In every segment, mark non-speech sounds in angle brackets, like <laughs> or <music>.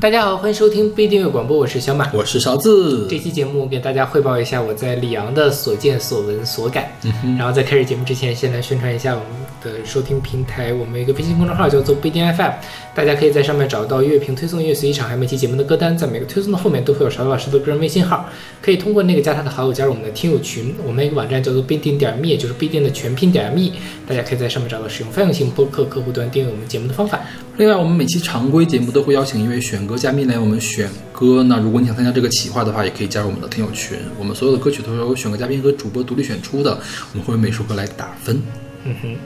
大家好，欢迎收听不一定有广播，我是小马。我是勺子。这期节目给大家汇报一下我在里昂的所见所闻所感。嗯然后在开始节目之前，先来宣传一下我们的收听平台，我们有一个微信公众号叫做不一定 FM，大家可以在上面找到乐评推送、音乐随机场，还有每期节目的歌单，在每个推送的后面都会有勺子老师的个人微信号，可以通过那个加他的好友加入我们的听友群。我们一个网站叫做不一定点 me，就是不一定的全拼点 me，大家可以在上面找到使用泛用性播客客户端订阅我们节目的方法。另外，我们每期常规节目都会邀请一位选歌嘉宾来我们选歌。那如果你想参加这个企划的话，也可以加入我们的听友群。我们所有的歌曲都是由选歌嘉宾和主播独立选出的，我们会为每首歌来打分。嗯哼，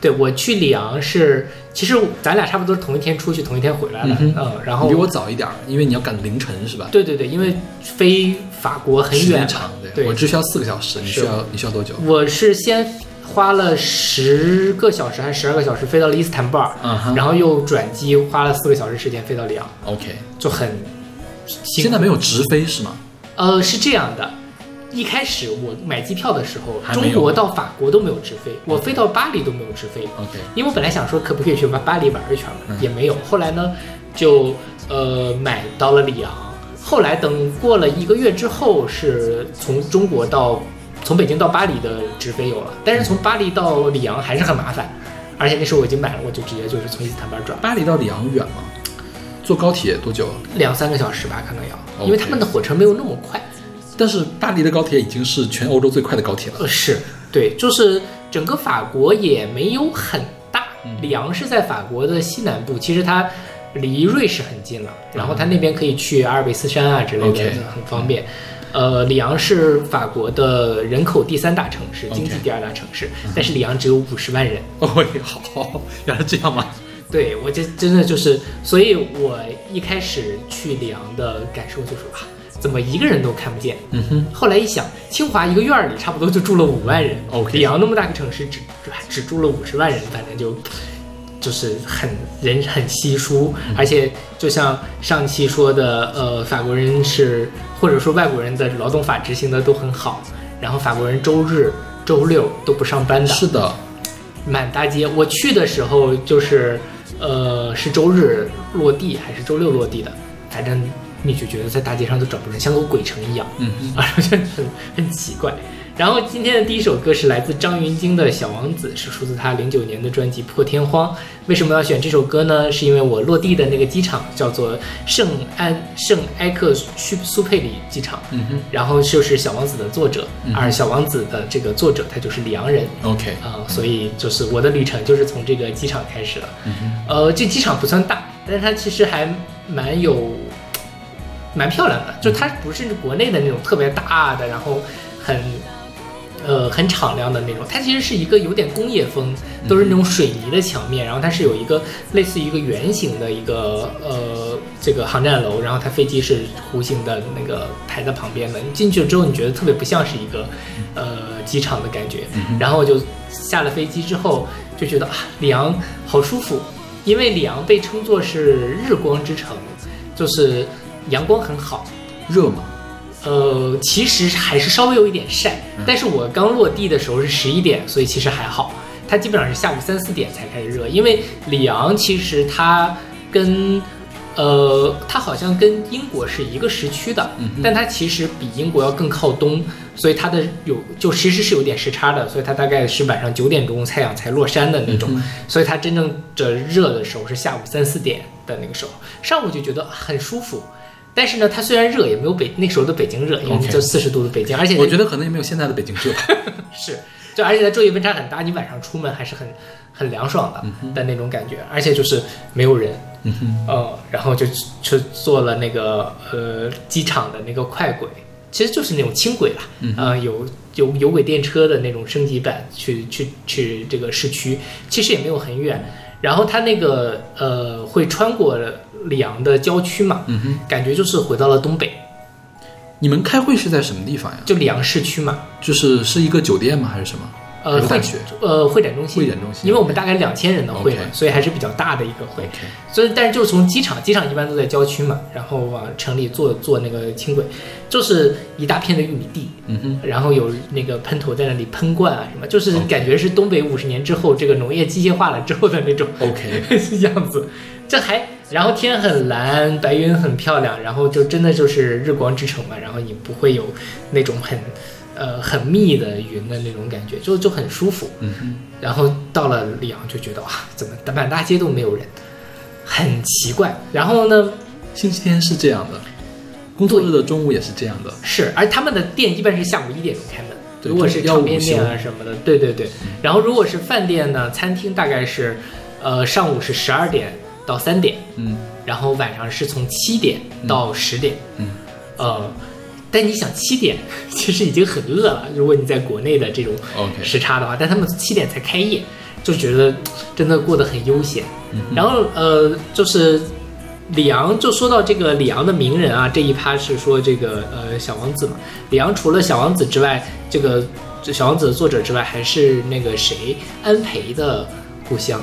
对我去里昂是，其实咱俩差不多是同一天出去，同一天回来的。嗯嗯，然后比我早一点儿，因为你要赶凌晨是吧？对对对，因为飞法国很远嘛时间长，对我只需要四个小时，你需要你需要多久？我是先花了十个小时还是十二个小时飞到了伊斯坦布尔，然后又转机花了四个小时时间飞到里昂，，OK。就很。现在没有直飞是吗？呃，是这样的。一开始我买机票的时候，中国到法国都没有直飞，我飞到巴黎都没有直飞。OK，因为我本来想说可不可以去巴巴黎玩一圈嘛，嗯也没有。后来呢，就呃买到了里昂。后来等过了一个月之后，是从中国到从北京到巴黎的直飞有了，但是从巴黎到里昂还是很麻烦。而且那时候我已经买了，我就直接就是从伊斯坦布尔转，巴黎到里昂远吗？坐高铁多久？两三个小时吧，可能要因为他们的火车没有那么快。但是巴黎的高铁已经是全欧洲最快的高铁了。呃，是对，就是整个法国也没有很大，里昂是在法国的西南部，其实它离瑞士很近了，然后它那边可以去阿尔卑斯山啊之类的很方便。呃，里昂是法国的人口第三大城市，经济第二大城市，但是里昂只有五十万人。哦，好，原来这样吗？对我这真的就是，所以我一开始去里昂的感受就是啊，怎么一个人都看不见？嗯哼，后来一想，清华一个院儿里差不多就住了五万人 OK 里昂那么大个城市只只住了五十万人，反正就就是很人很稀疏，嗯而且就像上期说的，呃，法国人是或者说外国人的劳动法执行的都很好，然后法国人周日、周六都不上班的，是的，满大街。我去的时候就是，呃，是周日落地还是周六落地的，反正你就觉得在大街上都找不着人，像个鬼城一样，嗯嗯，<laughs> 而且很很奇怪。然后今天的第一首歌是来自张芸京的《小王子》，是出自他零九年的专辑《破天荒》。为什么要选这首歌呢？是因为我落地的那个机场叫做圣安圣埃克苏苏佩里机场，嗯哼然后就是《小王子》的作者，嗯而《小王子》的这个作者他就是里昂人。，OK，啊、所以就是我的旅程就是从这个机场开始了。嗯哼，呃，这机场不算大，但是它其实还蛮有蛮漂亮的，就它不是国内的那种特别大的，然后很呃很敞亮的那种，它其实是一个有点工业风，都是那种水泥的墙面，然后它是有一个类似于一个圆形的一个呃这个航站楼，然后它飞机是弧形的那个排在旁边的，你进去了之后你觉得特别不像是一个呃机场的感觉，然后我就下了飞机之后就觉得啊里昂好舒服，因为里昂被称作是日光之城，就是阳光很好。热吗？呃，其实还是稍微有一点晒，嗯但是我刚落地的时候是十一点，所以其实还好。它基本上是下午三四点才开始热，因为里昂其实它跟呃，它好像跟英国是一个时区的，但它其实比英国要更靠东，所以它的有就其实是有点时差的，所以它大概是晚上九点钟太阳才落山的那种，嗯所以它真正的热的时候是下午三四点的那个时候，上午就觉得很舒服。但是呢，它虽然热，也没有北那时候的北京热，因为就四十度的北京，而且我觉得可能也没有现在的北京热。<laughs> 是，就而且它昼夜温差很大，你晚上出门还是很很凉爽的、的那种感觉，而且就是没有人，嗯哼，呃，然后就去坐了那个呃机场的那个快轨，其实就是那种轻轨啦，嗯呃，有有有轨电车的那种升级版去去去这个市区，其实也没有很远，然后它那个呃会穿过里昂的郊区嘛，嗯哼，感觉就是回到了东北，你们开会是在什么地方呀？就里昂市区嘛，就是是一个酒店吗？还是什么？呃会呃会展中心，会展中心因为我们大概两千人的会所以还是比较大的一个会。所以，但是就是从机场，机场一般都在郊区嘛，然后往城里坐坐那个轻轨，就是一大片的玉米地，嗯哼，然后有那个喷头在那里喷灌啊什么，就是感觉是东北五十年之后这个农业机械化了之后的那种 OK，<laughs> 样子，这还然后天很蓝，白云很漂亮，然后就真的就是日光之城嘛，然后你不会有那种很呃很密的云的那种感觉，就就很舒服。嗯，然后到了里昂就觉得哇，怎么满大街都没有人，很奇怪。然后呢，星期天是这样的，工作日的中午也是这样的。是，而他们的店一般是下午一点钟开门。如果是要午炒面店啊什么的，对对对。然后如果是饭店呢，餐厅大概是，呃，上午是十二点到三点，嗯。然后晚上是从七点到十点，嗯，呃，但你想七点其实已经很饿了，如果你在国内的这种时差的话，但他们七点才开业，就觉得真的过得很悠闲。嗯然后呃，就是里昂，就说到这个里昂的名人啊，这一趴是说这个呃小王子嘛。里昂除了小王子之外，这个这小王子的作者之外，还是那个谁安培的故乡，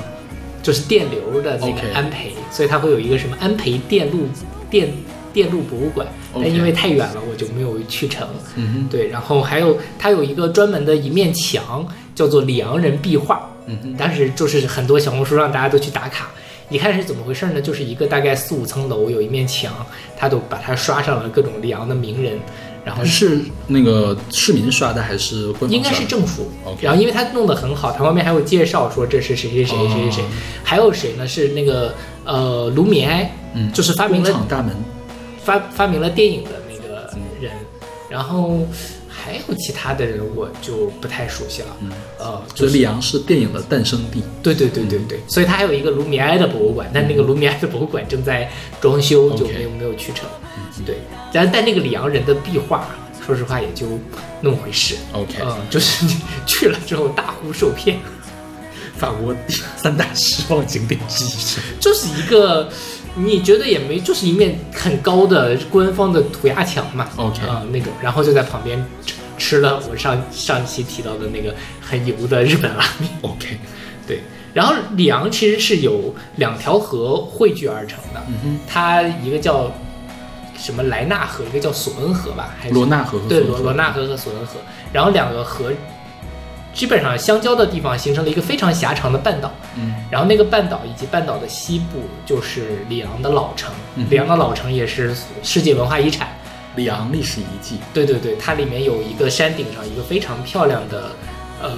就是电流的那个安培，所以它会有一个什么安培电路电电路博物馆，但因为太远了，我就没有去成。嗯哼，对，然后还有它有一个专门的一面墙，叫做里昂人壁画。嗯哼，当时就是很多小红书让大家都去打卡。一看是怎么回事呢？就是一个大概四五层楼，有一面墙，他都把它刷上了各种里昂的名人，然后是那个市民刷的还是官方应该是政府。然后因为他弄得很好，他外面还有介绍说这是谁谁谁谁谁还有谁呢？是那个呃卢米埃，嗯就是发明了大门发发明了电影的那个人，然后还有其他的人我就不太熟悉了。嗯呃，就是所以里昂是电影的诞生地。对对对对对，所以它还有一个卢米埃的博物馆，但那个卢米埃的博物馆正在装修，就没有没有去成。对，但但那个里昂人的壁画，说实话也就那么回事。OK，嗯，就是你去了之后大呼受骗，法国第三大失望景点之一。就是一个你觉得也没，就是一面很高的官方的涂鸦墙嘛。OK 啊、那种，然后就在旁边吃吃了我上上期提到的那个很油的日本拉面。OK，对，然后里昂其实是有两条河汇聚而成的，嗯它一个叫什么莱纳河，一个叫索恩河吧，还，是罗纳河和对罗罗纳河和索恩河，然后两个河基本上相交的地方形成了一个非常狭长的半岛，嗯。然后那个半岛以及半岛的西部就是里昂的老城，嗯里昂的老城也是世界文化遗产。里昂历史遗迹。对对对，它里面有一个山顶上一个非常漂亮的呃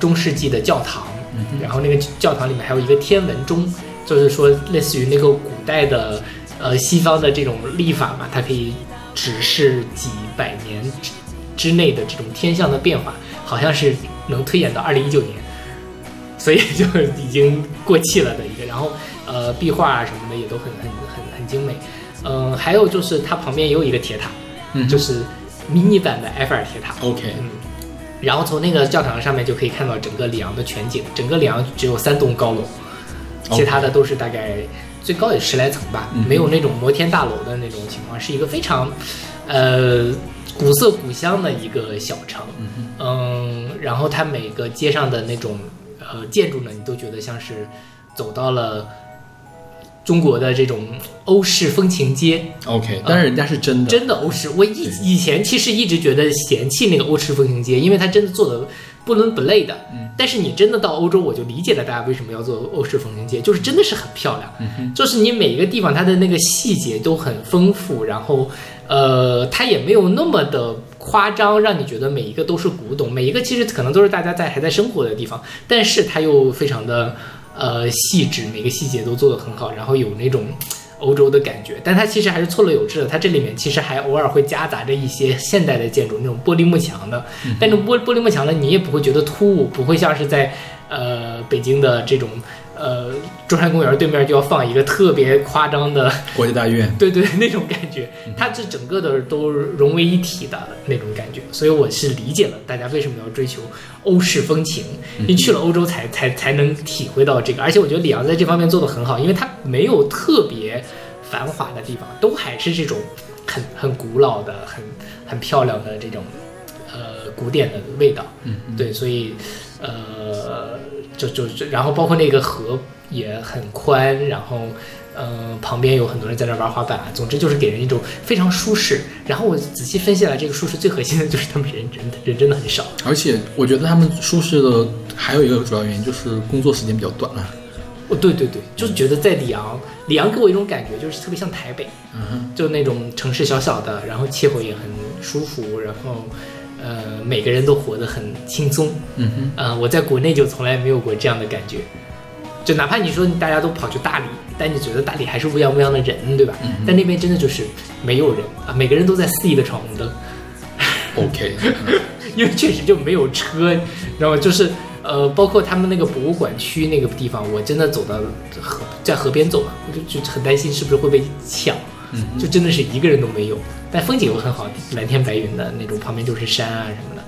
中世纪的教堂，嗯然后那个教堂里面还有一个天文钟，就是说类似于那个古代的呃西方的这种历法嘛，它可以指示几百年之之内的这种天象的变化，好像是能推演到二零一九年，<laughs> 所以就已经过气了的一个。然后呃壁画啊什么的也都很很很很精美，嗯、还有就是它旁边也有一个铁塔，嗯就是迷你版的埃菲尔铁塔。OK，嗯，然后从那个教堂上面就可以看到整个里昂的全景，整个里昂只有三栋高楼，其他的都是大概最高也十来层吧，嗯没有那种摩天大楼的那种情况，是一个非常呃古色古香的一个小城。嗯然后它每个街上的那种呃建筑呢，你都觉得像是走到了中国的这种欧式风情街。OK，但是人家是真的。真的欧式，我以以前其实一直觉得嫌弃那个欧式风情街，因为它真的做的不伦不类的。嗯但是你真的到欧洲，我就理解了大家为什么要做欧式风情街，就是真的是很漂亮。嗯就是你每一个地方它的那个细节都很丰富，然后呃，它也没有那么的夸张，让你觉得每一个都是古董，每一个其实可能都是大家在还在生活的地方，但是它又非常的呃细致，每个细节都做得很好，然后有那种。欧洲的感觉，但它其实还是错落有致的。它这里面其实还偶尔会夹杂着一些现代的建筑，那种玻璃幕墙的。但这玻玻璃幕墙呢，你也不会觉得突兀，不会像是在呃北京的这种呃中山公园对面就要放一个特别夸张的，<laughs> 国家大院。对对那种感觉。它这整个的都融为一体的那种感觉，所以我是理解了大家为什么要追求欧式风情。你去了欧洲才才才能体会到这个，而且我觉得里昂在这方面做的很好，因为它没有特别繁华的地方，都还是这种很很古老的、很很漂亮的这种呃古典的味道。嗯，对，所以呃，就就就，然后包括那个河也很宽，然后。呃，旁边有很多人在那玩滑板啊，总之就是给人一种非常舒适。然后我仔细分析了，这个舒适最核心的就是他们人人人真的很少。而且我觉得他们舒适的还有一个主要原因就是工作时间比较短了。哦，对对对，就是觉得在里昂，里昂给我一种感觉，就是特别像台北，就那种城市小小的，然后气候也很舒服，然后呃每个人都活得很轻松。嗯哼，呃，我在国内就从来没有过这样的感觉，就哪怕你说大家都跑去大理，但你觉得大理还是乌泱乌泱的人，对吧？嗯但那边真的就是没有人啊，每个人都在肆意的闯红灯。OK，嗯 <laughs> 因为确实就没有车，你知道吗？就是呃，包括他们那个博物馆区那个地方，我真的走到河，在河边走嘛，我就就很担心是不是会被抢，嗯就真的是一个人都没有。但风景又很好，蓝天白云的那种，旁边就是山啊什么的。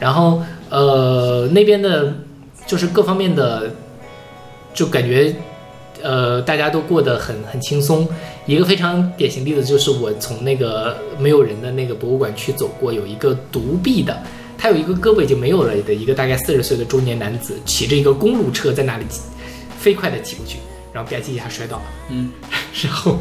然后呃，那边的，就是各方面的，就感觉呃，大家都过得很很轻松。一个非常典型例子就是我从那个没有人的那个博物馆区走过，有一个独臂的，他有一个胳膊已经没有了的一个大概四十岁的中年男子，骑着一个公路车在那里骑飞快的骑过去，然后吧唧一下摔倒了，嗯，<laughs> 然后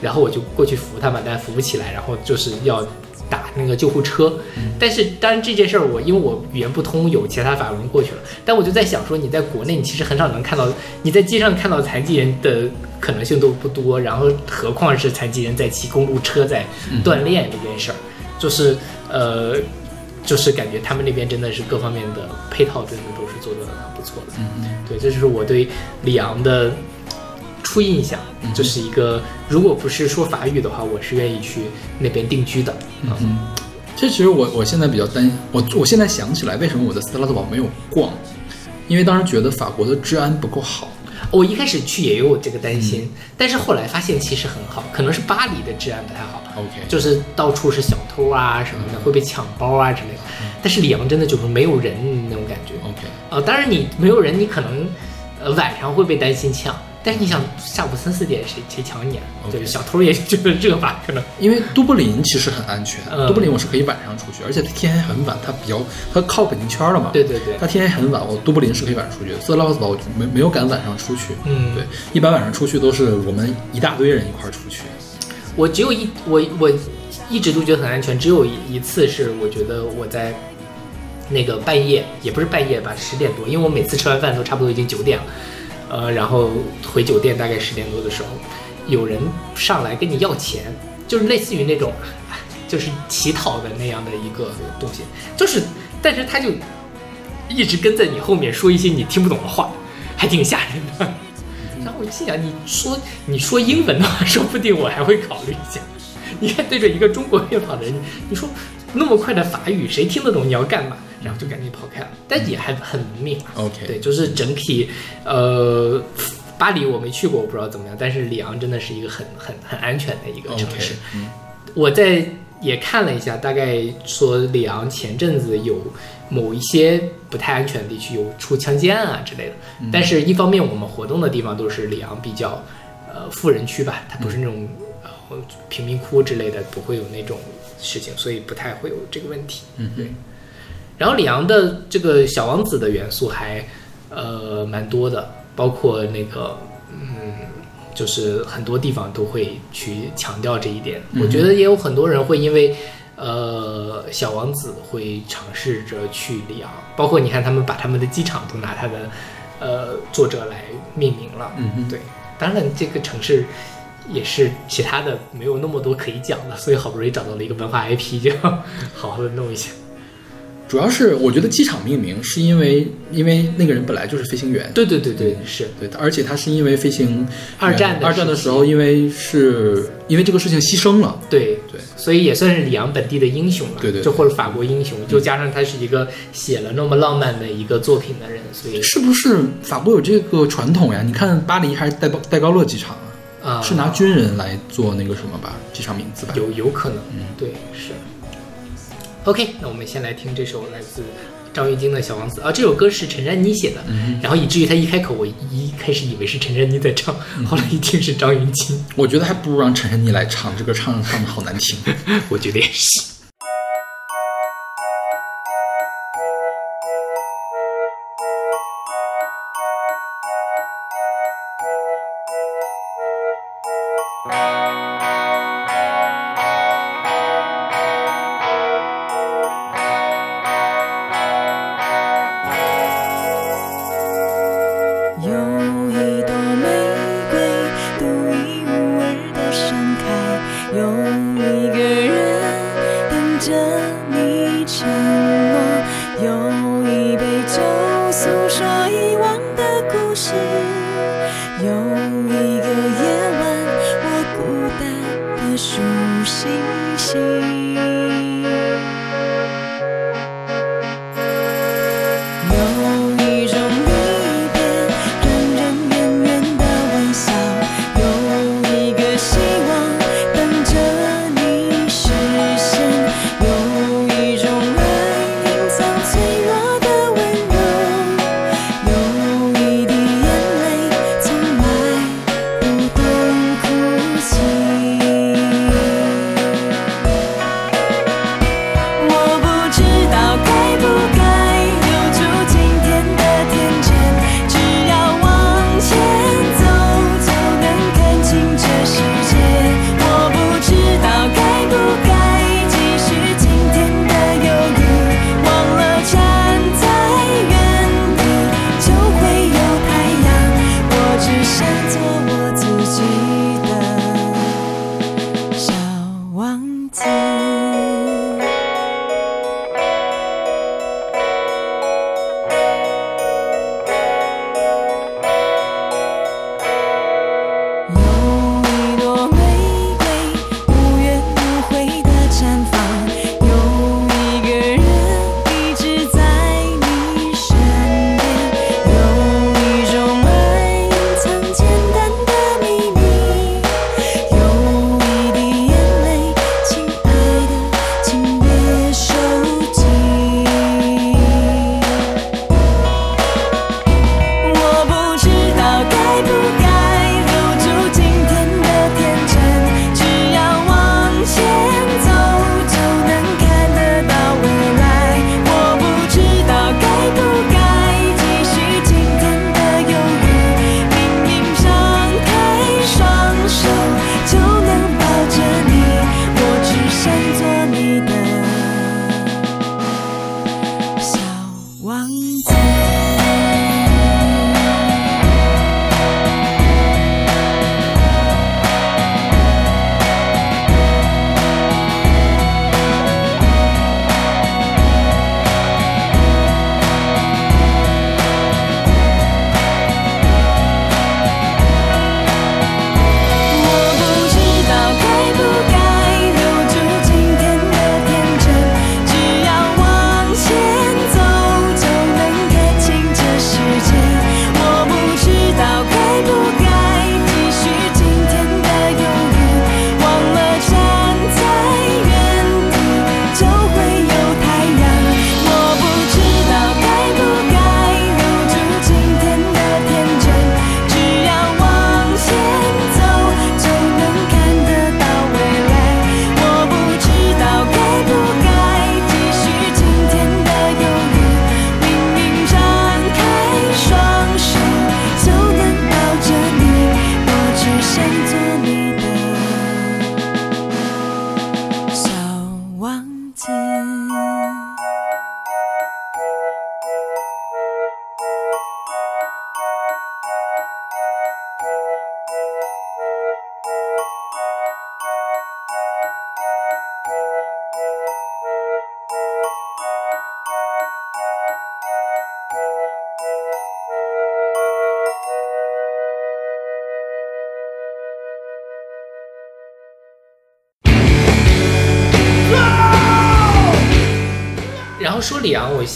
然后我就过去扶他嘛，但扶不起来，然后就是要打那个救护车。但是当然这件事儿我因为我语言不通，有其他法文过去了，但我就在想说，你在国内你其实很少能看到，你在街上看到残疾人的可能性都不多，然后何况是残疾人在骑公路车在锻炼这件事儿，就是呃。就是感觉他们那边真的是各方面的配套真的都是做的很不错的，嗯对，这就是我对里昂的初印象，就是一个如果不是说法语的话，我是愿意去那边定居的。嗯，这其实我我现在比较担，我我现在想起来为什么我在斯特拉斯堡没有逛，因为当时觉得法国的治安不够好。我一开始去也有这个担心，但是后来发现其实很好，可能是巴黎的治安不太好，OK，就是到处是小偷啊什么的，会被抢包啊之类的。但是里昂真的就是没有人那种感觉。OK，呃，当然你没有人，你可能呃晚上会被担心抢，但是你想下午三四点谁谁抢你啊对，小偷也觉 <laughs> 得这个吧，可能因为都柏林其实很安全，嗯都柏林我是可以晚上出去，而且它天还很晚，它比较它靠北京圈了嘛。对对对它天还很晚，我都柏林是可以晚上出去的。斯特拉特堡我就没没有敢晚上出去。嗯对，一般晚上出去都是我们一大堆人一块儿出去。我只有一我我一直都觉得很安全，只有一一次是我觉得我在那个半夜，也不是半夜吧，十点多，因为我每次吃完饭都差不多已经九点了，呃，然后回酒店大概十点多的时候，有人上来跟你要钱，就是类似于那种，哎就是乞讨的那样的一个东西，就是，但是他就一直跟在你后面说一些你听不懂的话，还挺吓人的。然后我就心想，你说你说英文的话，说不定我还会考虑一下。<laughs> 你看对着一个中国面跑的人，你说那么快的法语，谁听得懂你要干嘛？然后就赶紧跑开了，但也还很文明啊。OK，对，就是整体，呃，巴黎我没去过，我不知道怎么样，但是里昂真的是一个很很很安全的一个城市。嗯我在也看了一下，大概说里昂前阵子有某一些不太安全的地区有出枪击案啊之类的，但是一方面我们活动的地方都是里昂比较呃富人区吧，它不是那种呃贫民窟之类的，不会有那种事情，所以不太会有这个问题。嗯对。然后里昂的这个小王子的元素还呃蛮多的，包括那个嗯，就是很多地方都会去强调这一点。我觉得也有很多人会因为呃小王子会尝试着去里昂，包括你看他们把他们的机场都拿他的呃作者来命名了。嗯哼对，当然这个城市。也是其他的没有那么多可以讲的，所以好不容易找到了一个文化 IP，就要好好的弄一下。主要是我觉得机场命名是因为因为那个人本来就是飞行员，对对对对，是。对，而且他是因为飞行二战的二战的时时候，因为是因为这个事情牺牲了，对对，所以也算是里昂本地的英雄了，对对对。就或者法国英雄，就加上他是一个写了那么浪漫的一个作品的人，所以是不是法国有这个传统呀？你看巴黎还是戴高戴高乐机场啊，啊、是拿军人来做那个什么吧，机场名字吧？有有可能，对是。OK，那我们先来听这首来自张玉京的《小王子》啊，这首歌是陈珊妮写的，然后以至于他一开口，我一开始以为是陈珊妮在唱，后来一听是张芸京，我觉得还不如让陈珊妮来唱，这歌唱唱的好难听。<laughs> 我觉得也是。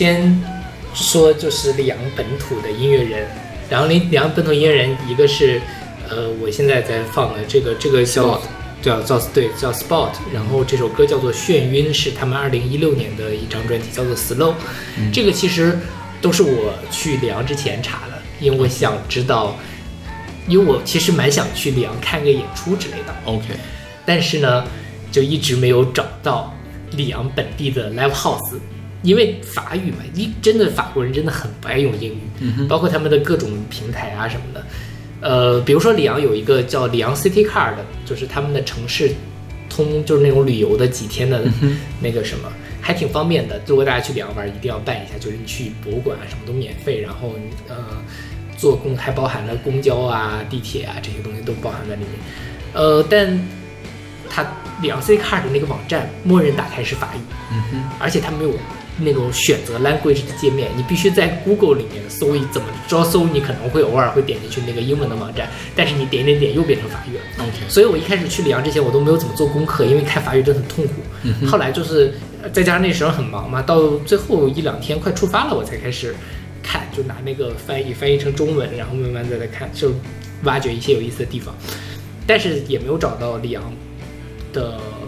先说就是里昂本土的音乐人，然后里里昂本土音乐人，一个是呃我现在在放的这个这个叫叫叫对叫 Spot，然后这首歌叫做眩晕，是他们二零一六年的一张专辑，叫做 Slow，、这个其实都是我去里昂之前查的，因为我想知道，因为我其实蛮想去里昂看个演出之类的，OK，但是呢，就一直没有找到里昂本地的 live house，因为法语嘛，一真的法国人真的很不爱用英语，包括他们的各种平台啊什么的。呃，比如说里昂有一个叫里昂 City Card，就是他们的城市通，就是那种旅游的几天的那个什么，还挺方便的。如果大家去里昂玩，一定要办一下，就是你去博物馆啊什么都免费，然后呃，坐公还包含了公交啊、地铁啊这些东西都包含在里面。呃，但它里昂 City Card 的那个网站默认打开是法语，而且它没有那种选择 language 的界面，你必须在 Google 里面搜一怎么着搜，你可能会偶尔会点进去那个英文的网站，但是你点点点又变成法语了。OK，所以我一开始去里昂之前，我都没有怎么做功课，因为看法语真的很痛苦。嗯后来就是呃再加上那时候很忙嘛，到最后一两天快出发了，我才开始看，就拿那个翻译翻译成中文，然后慢慢再来看，就挖掘一些有意思的地方。但是也没有找到里昂的呃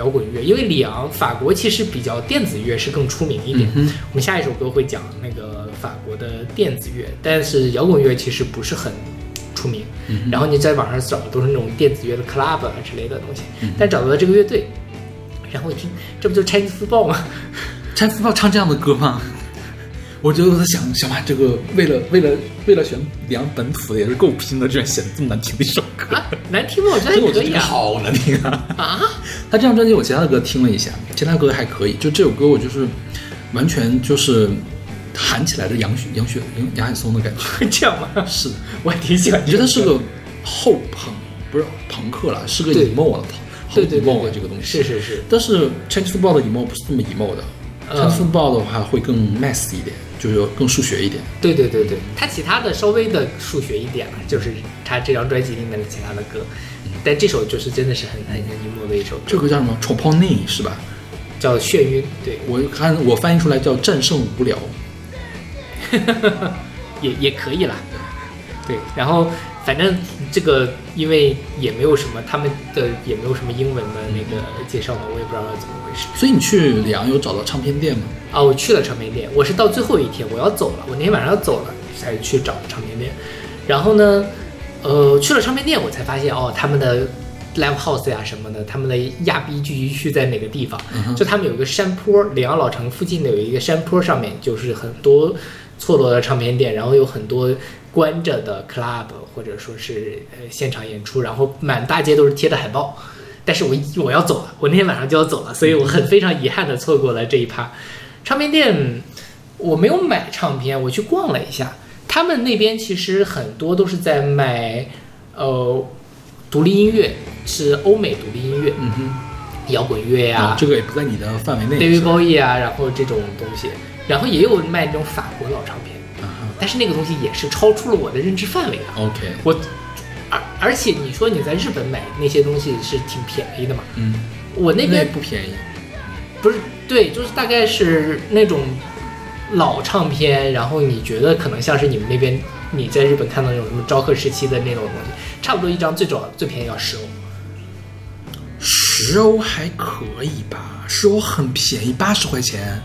摇滚乐，因为里昂法国其实比较电子乐是更出名一点。嗯我们下一首歌会讲那个法国的电子乐，但是摇滚乐其实不是很出名。嗯然后你在网上找的都是那种电子乐的 club 啊之类的东西，嗯但找到了这个乐队，然后我一听，这不就是 Chinese Football 吗？拆福报唱这样的歌吗？我觉得我在想，小马这个为了为了为了选两本土的也是够拼的，居然选这么难听的一首歌。啊，难听吗？我觉得 <laughs> 还可以啊。好难听啊！啊，他这张专辑我其他的歌听了一下，其他歌还可以，就这首歌我就是完全就是喊起来的杨雪杨雪杨杨海松的感觉。<laughs> 这样吗？是的，我还挺喜欢你。觉得是个后朋，不是朋克了，是个 emo 了，后对对对 emo 这个东西。是是是，但是 Chinese football 的 emo 不是这么 emo 的、嗯 c h i n e s football 的话会更 mass 一点，就是更数学一点。对对对对，他其他的稍微的数学一点了，就是他这张专辑里面的其他的歌，但这首就是真的是很很很 emo 的一首歌，这个叫什么 t r o p o n i 是吧？叫眩晕，对，我看我翻译出来叫战胜无聊。<laughs> 也也可以啦。对，然后反正这个因为也没有什么他们的也没有什么英文的那个介绍嘛，我也不知道怎么回事。所以你去里昂有找到唱片店吗？啊，我去了唱片店，我是到最后一天我要走了，我那天晚上要走了才去找的唱片店。然后呢，呃，去了唱片店，我才发现哦，他们的 live house 呀什么的，他们的亚逼聚集区在哪个地方？就他们有一个山坡，里昂老城附近的有一个山坡，上面就是很多错落的唱片店，然后有很多关着的 club 或者说是呃现场演出，然后满大街都是贴的海报。但是我我要走了，我那天晚上就要走了，所以我很非常遗憾的错过了这一趴。唱片店我没有买唱片，我去逛了一下，他们那边其实很多都是在卖呃独立音乐，是欧美独立音乐，嗯哼，摇滚乐呀、啊，这个也不在你的范围内。David Bowie 啊，然后这种东西，然后也有卖那种法国老唱片，啊但是那个东西也是超出了我的认知范围的。OK，我，而而且你说你在日本买那些东西是挺便宜的嘛？嗯，我那边不便宜。不是对，就是大概是那种老唱片，然后你觉得可能像是你们那边你在日本看到那种什么昭和时期的那种东西，差不多一张最早最便宜要十欧。十欧还可以吧，十欧很便宜，八十块钱。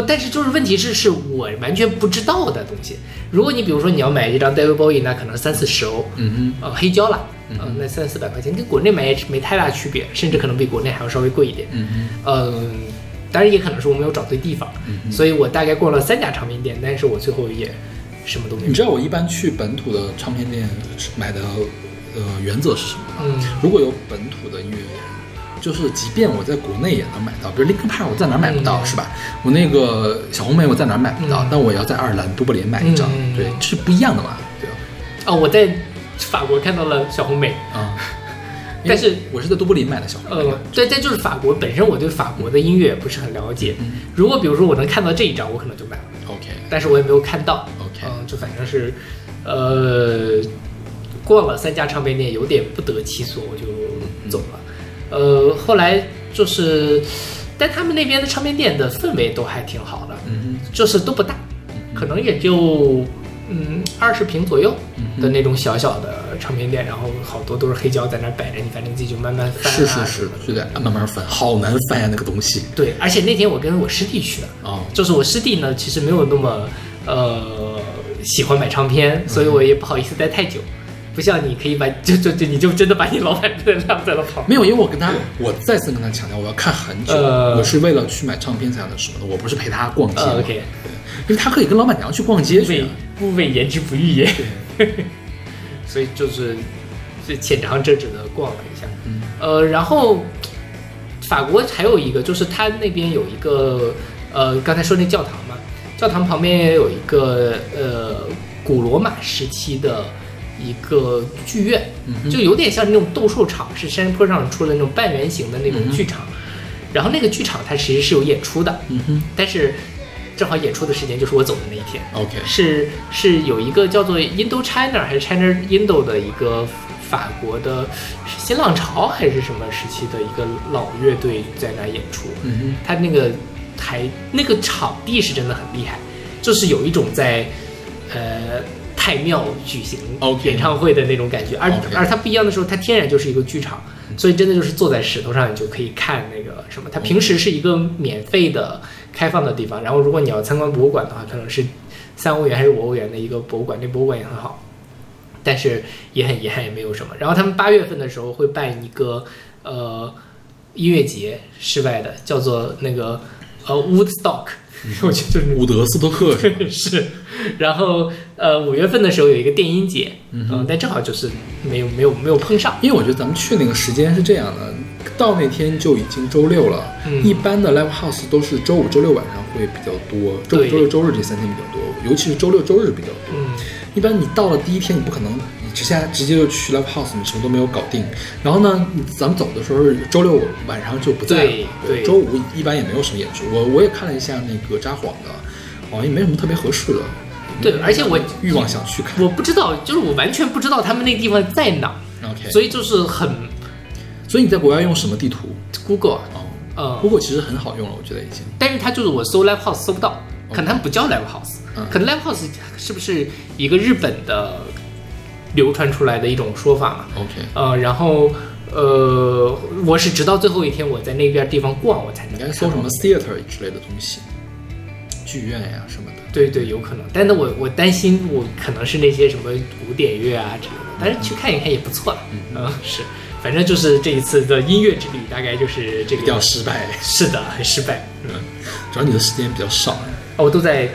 不，但是就是问题是，是我完全不知道的东西。如果你比如说你要买一张 David Bowie，那可能三四十欧，嗯哼呃，黑胶了，呃，那三四百块钱跟国内买也没太大区别，甚至可能比国内还要稍微贵一点。哼，嗯嗯，当然也可能是我没有找对地方，所以我大概逛了三家唱片店，但是我最后也什么都没有，你。知道我一般去本土的唱片店买的呃原则是什么吗？嗯如果有本土的音乐人，就是即便我在国内也能买到，比如 Linkin Park 我在哪儿买不到、嗯。是吧？我那个小红莓我在哪儿买不到，嗯。但我要在爱尔兰都柏林买一张，嗯对，这是不一样的嘛，对吧？哦，我在法国看到了小红莓，啊、<laughs> 但是我是在都柏林买的小红莓嘛呃，对，但就是法国本身，我对法国的音乐不是很了解。嗯如果比如说我能看到这一张，我可能就买了，OK。但是我也没有看到。OK，、嗯，就反正是，呃，逛了三家唱片店，有点不得其所，我就走了。呃，后来就是，但他们那边的唱片店的氛围都还挺好的，嗯就是都不大，可能也就嗯二十平左右嗯的那种小小的唱片店，然后好多都是黑胶在那儿摆着，你反正自己就慢慢翻、啊。是是是，就得慢慢翻，好难翻呀那个东西对，而且那天我跟我师弟去的，哦，就是我师弟呢，其实没有那么呃喜欢买唱片，所以我也不好意思待太久。不像你可以把就就就你就真的把你老板真的晾在了旁边。没有，因为我跟他，我再次跟他强调，我要看很久，呃我是为了去买唱片才的什么的，我不是陪他逛街、呃，OK，因为他可以跟老板娘去逛街不为去啊。不为言之不欲也。<laughs> 所以就是就浅尝辄止的逛了一下。嗯呃，然后法国还有一个就是他那边有一个呃，刚才说那教堂嘛，教堂旁边也有一个呃古罗马时期的一个剧院，就有点像那种斗兽场，是山坡上出的那种半圆形的那种剧场。然后那个剧场它其实是有演出的，嗯哼但是正好演出的时间就是我走的那一天。，OK，是是有一个叫做 Indo China 还是 China Indo 的一个法国的是新浪潮还是什么时期的一个老乐队在那演出。嗯他那个台那个场地是真的很厉害，就是有一种在呃太庙举行演唱会的那种感觉。而而它不一样的时候，它天然就是一个剧场，所以真的就是坐在石头上，你就可以看那个什么。它平时是一个免费的开放的地方，然后如果你要参观博物馆的话，可能是三欧元还是五欧元的一个博物馆，那博物馆也很好。但是也很遗憾，也没有什么。然后他们八月份的时候会办一个呃音乐节，室外的，叫做那个呃 Woodstock，、<laughs> 我觉得就是伍德斯托克是。<laughs> 然后呃五月份的时候有一个电音节，嗯、但正好就是没有没有没有碰上。因为我觉得咱们去那个时间是这样的，到那天就已经周六了。嗯一般的 live house 都是周五、周六晚上会比较多，周五、周六、周日这三天比较多，尤其是周六、周日比较多。嗯，一般你到了第一天，你不可能你直下直接就去 live house，你什么都没有搞定。然后呢，咱们走的时候，周六晚上就不在了。对对周五一般也没有什么演出。我我也看了一下那个札幌的，好像也没什么特别合适的。对，而且我欲望想去看。我不知道，就是我完全不知道他们那个地方在哪，OK，所以就是很所以你在国外用什么地图？Google，啊呃，，Google 其实很好用了，我觉得已经。但是它就是我搜 live house 搜不到，可能他们不叫 live house，、嗯可能 live house 是不是一个日本的流传出来的一种说法嘛？OK，呃，然后呃，我是直到最后一天我在那边地方逛，我才能应该搜什么 theater 之类的东西，剧院呀、什么的。对对，有可能，但是我我担心我可能是那些什么古典乐啊之类的，但是去看一看也不错了。嗯，是，反正就是这一次的音乐之旅大概就是这个比较。失败，是的，很失败。嗯。主要你的时间比较少。哦，我都在，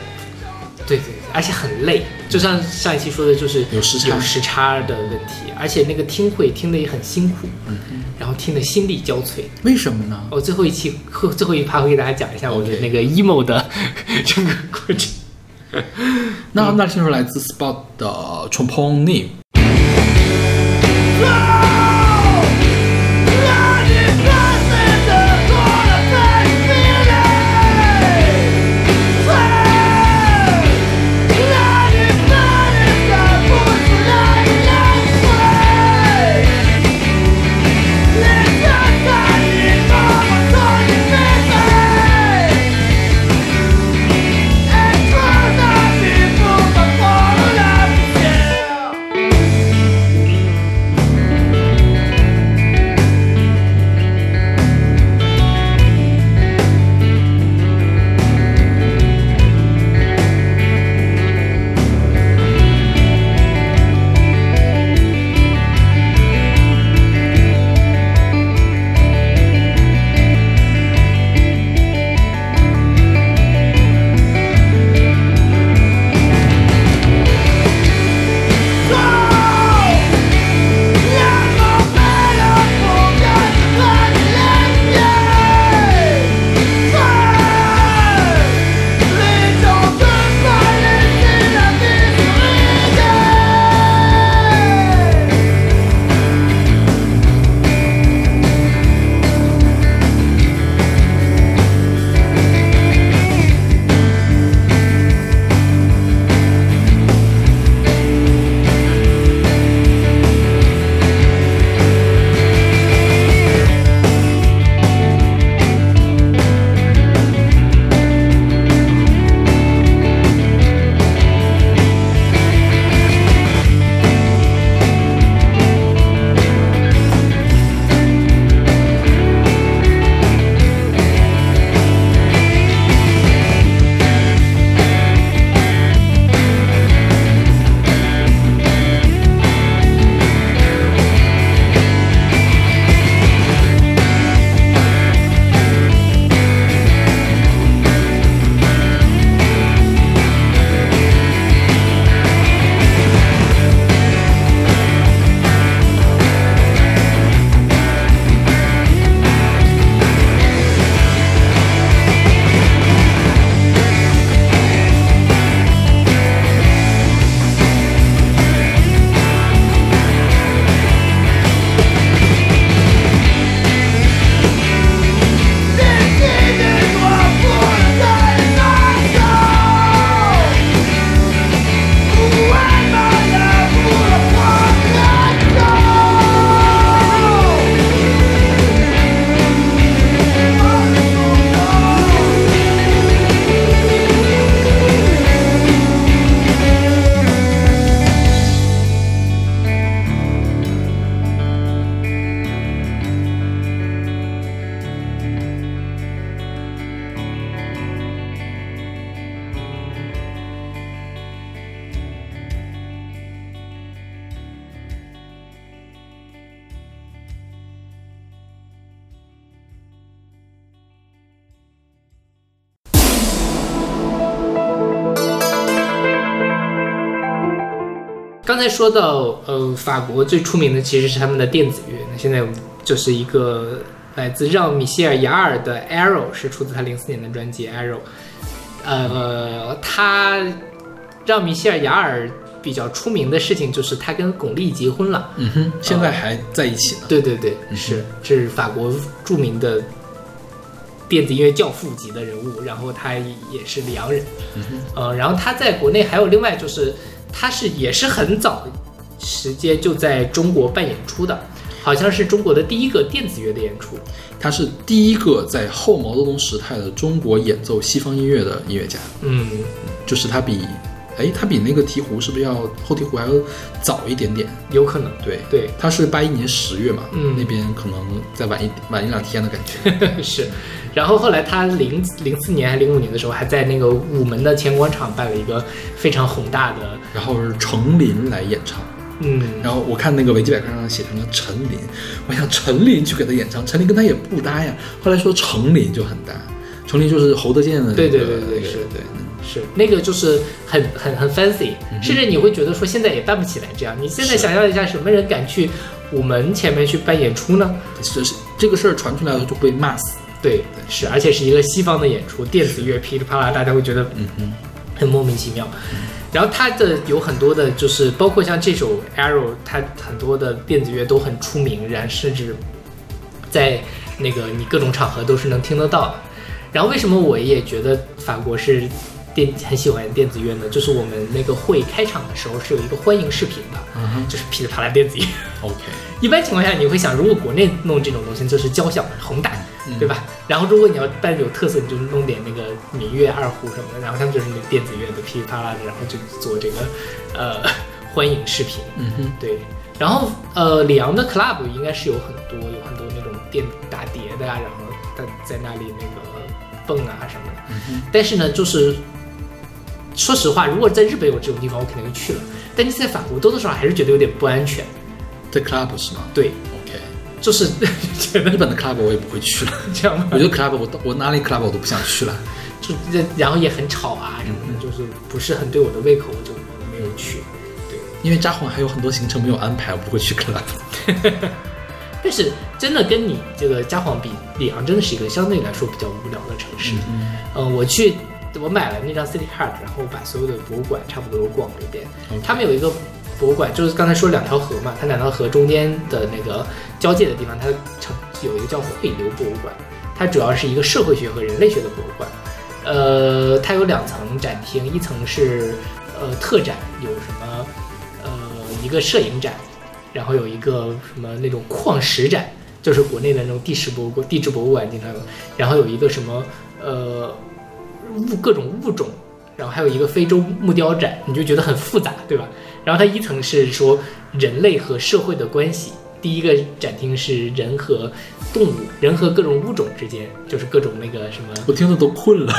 对对，对而且很累，就像上一期说的，就是有时差有时差的问题，而且那个听会听得也很辛苦，嗯然后听得心力交瘁。为什么呢？我、最后一期后最后一趴会给大家讲一下我的那个 emo 的 <laughs> 整个过程。那那听说来自 Spot 的 r o 才说到，呃，法国最出名的其实是他们的电子乐。那现在就是一个来自让·米歇尔·雅尔的《Arrow》，是出自他零四年的专辑《Arrow》。呃，他让米歇尔·雅尔比较出名的事情就是他跟巩俐结婚了。嗯哼，现在还在一起呢。对对对，是这是法国著名的电子音乐教父级的人物，然后他也是里昂人，嗯呃，然后他在国内还有另外就是他是也是很早的时间就在中国办演出的，好像是中国的第一个电子乐的演出，他是第一个在后毛泽东时代的中国演奏西方音乐的音乐家，嗯，就是他比，哎，他比那个鹈鹕是不是要后鹈鹕还要早一点点？有可能，对。对，他是八一年十月嘛，嗯。那边可能再晚一晚一两天的感觉。<laughs> 是，然后后来他零零四年还零五年的时候，还在那个午门的前广场办了一个非常宏大的，然后是程琳来演唱，嗯，然后我看那个维基百科上写成了陈琳，我想陈琳去给他演唱，陈琳跟他也不搭呀。后来说程琳就很搭，程琳就是侯德健的那个，对对对对是。对，是。那个就是很很很 fancy，、甚至你会觉得说现在也办不起来这样。你现在想象一下，什么人敢去午门前面去办演出呢？是是这个事儿传出来了就被骂死。对，是，而且是一个西方的演出，电子乐噼里啪啦，大家会觉得嗯哼，很莫名其妙。然后它的有很多的，就是包括像这首 Arrow，它很多的电子乐都很出名，然后甚至在那个你各种场合都是能听得到的。然后为什么我也觉得法国是电很喜欢电子乐呢？就是我们那个会开场的时候是有一个欢迎视频的，就是噼里啪啦电子乐。，OK，<laughs> 一般情况下你会想，如果国内弄这种东西，就是交响宏大，嗯对吧？然后如果你要办有特色，你就弄点那个民乐、二胡什么的，然后他们就是那个电子乐的噼里啪啦的，然后就做这个呃欢迎视频。嗯哼，对，然后呃，里昂的 club 应该是有很多有很多那种电打碟的呀，然后在在那里那个蹦啊什么的。嗯但是呢，就是说实话，如果在日本有这种地方，我肯定会去了。但是在法国多多少少还是觉得有点不安全。The club 是吗对，？OK，就是 <laughs> 日本的 club 我也不会去了。<laughs> 这样吗我？觉得 club 我我哪里 club 我都不想去了。就这然后也很吵啊什么的，就是不是很对我的胃口，我就没有去。对，因为札幌还有很多行程没有安排，我不会去 club。<laughs> 但是真的跟你这个札幌比，里昂真的是一个相对来说比较无聊的城市。嗯、我去，我买了那张 City Card，然后把所有的博物馆差不多都逛了一遍。他们有一个博物馆，就是刚才说两条河嘛，它两条河中间的那个交界的地方，它成有一个叫汇流博物馆，它主要是一个社会学和人类学的博物馆。呃，它有两层展厅，一层是呃特展，有什么呃一个摄影展，然后有一个什么那种矿石展，就是国内的那种地质博物馆、地质博物馆经常有，然后有一个什么呃物各种物种，然后还有一个非洲木雕展，你就觉得很复杂，对吧？然后它一层是说人类和社会的关系，第一个展厅是人和动物，人和各种物种之间，就是各种那个什么我听的都困了，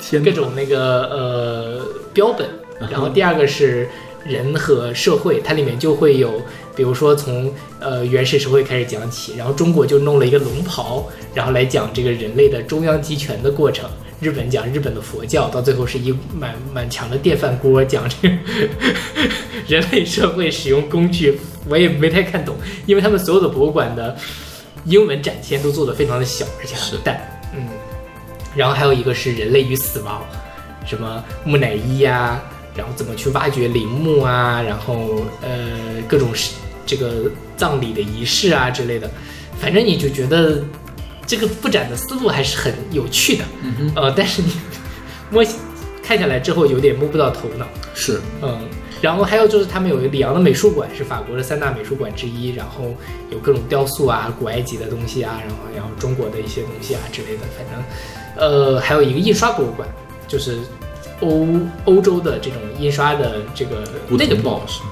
天哪各！种那个呃标本然后第二个是人和社会，它里面就会有，比如说从呃原始社会开始讲起，然后中国就弄了一个龙袍，然后来讲这个人类的中央集权的过程。日本讲日本的佛教，到最后是一满满墙的电饭锅讲这个人类社会使用工具，我也没太看懂，因为他们所有的博物馆的英文展现都做得非常的小，而且很淡，嗯。然后还有一个是人类与死亡，什么木乃伊呀、然后怎么去挖掘陵墓啊，然后呃各种是这个葬礼的仪式啊之类的，反正你就觉得这个布展的思路还是很有趣的，呃，但是你 <laughs> 摸看下来之后有点摸不到头脑，是。嗯，然后还有就是他们有里昂的美术馆，是法国的三大美术馆之一，然后有各种雕塑啊、古埃及的东西啊，然后然后中国的一些东西啊之类的，反正呃还有一个印刷博物馆，就是欧欧洲的这种印刷的这个古那个腾堡是吗？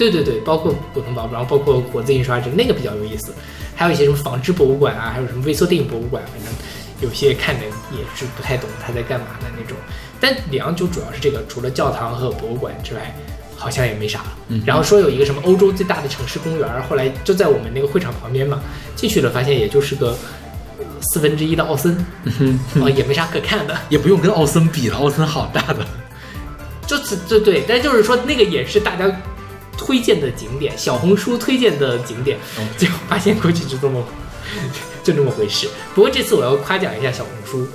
对对对，包括古腾堡，然后包括活字印刷这那个比较有意思，还有一些什么纺织博物馆啊，还有什么微缩电影博物馆，反正有些看的也是不太懂他在干嘛的那种。但里昂就主要是这个，除了教堂和博物馆之外，好像也没啥了。嗯然后说有一个什么欧洲最大的城市公园，后来就在我们那个会场旁边嘛，进去了发现也就是个呃四分之一的奥森，<laughs> 啊、也没啥可看的。也不用跟奥森比了，奥森好大的。就是对对，但就是说那个也是大家推荐的景点，小红书推荐的景点，结果发现过去就这么 <laughs> 就这么回事。不过这次我要夸奖一下小红书，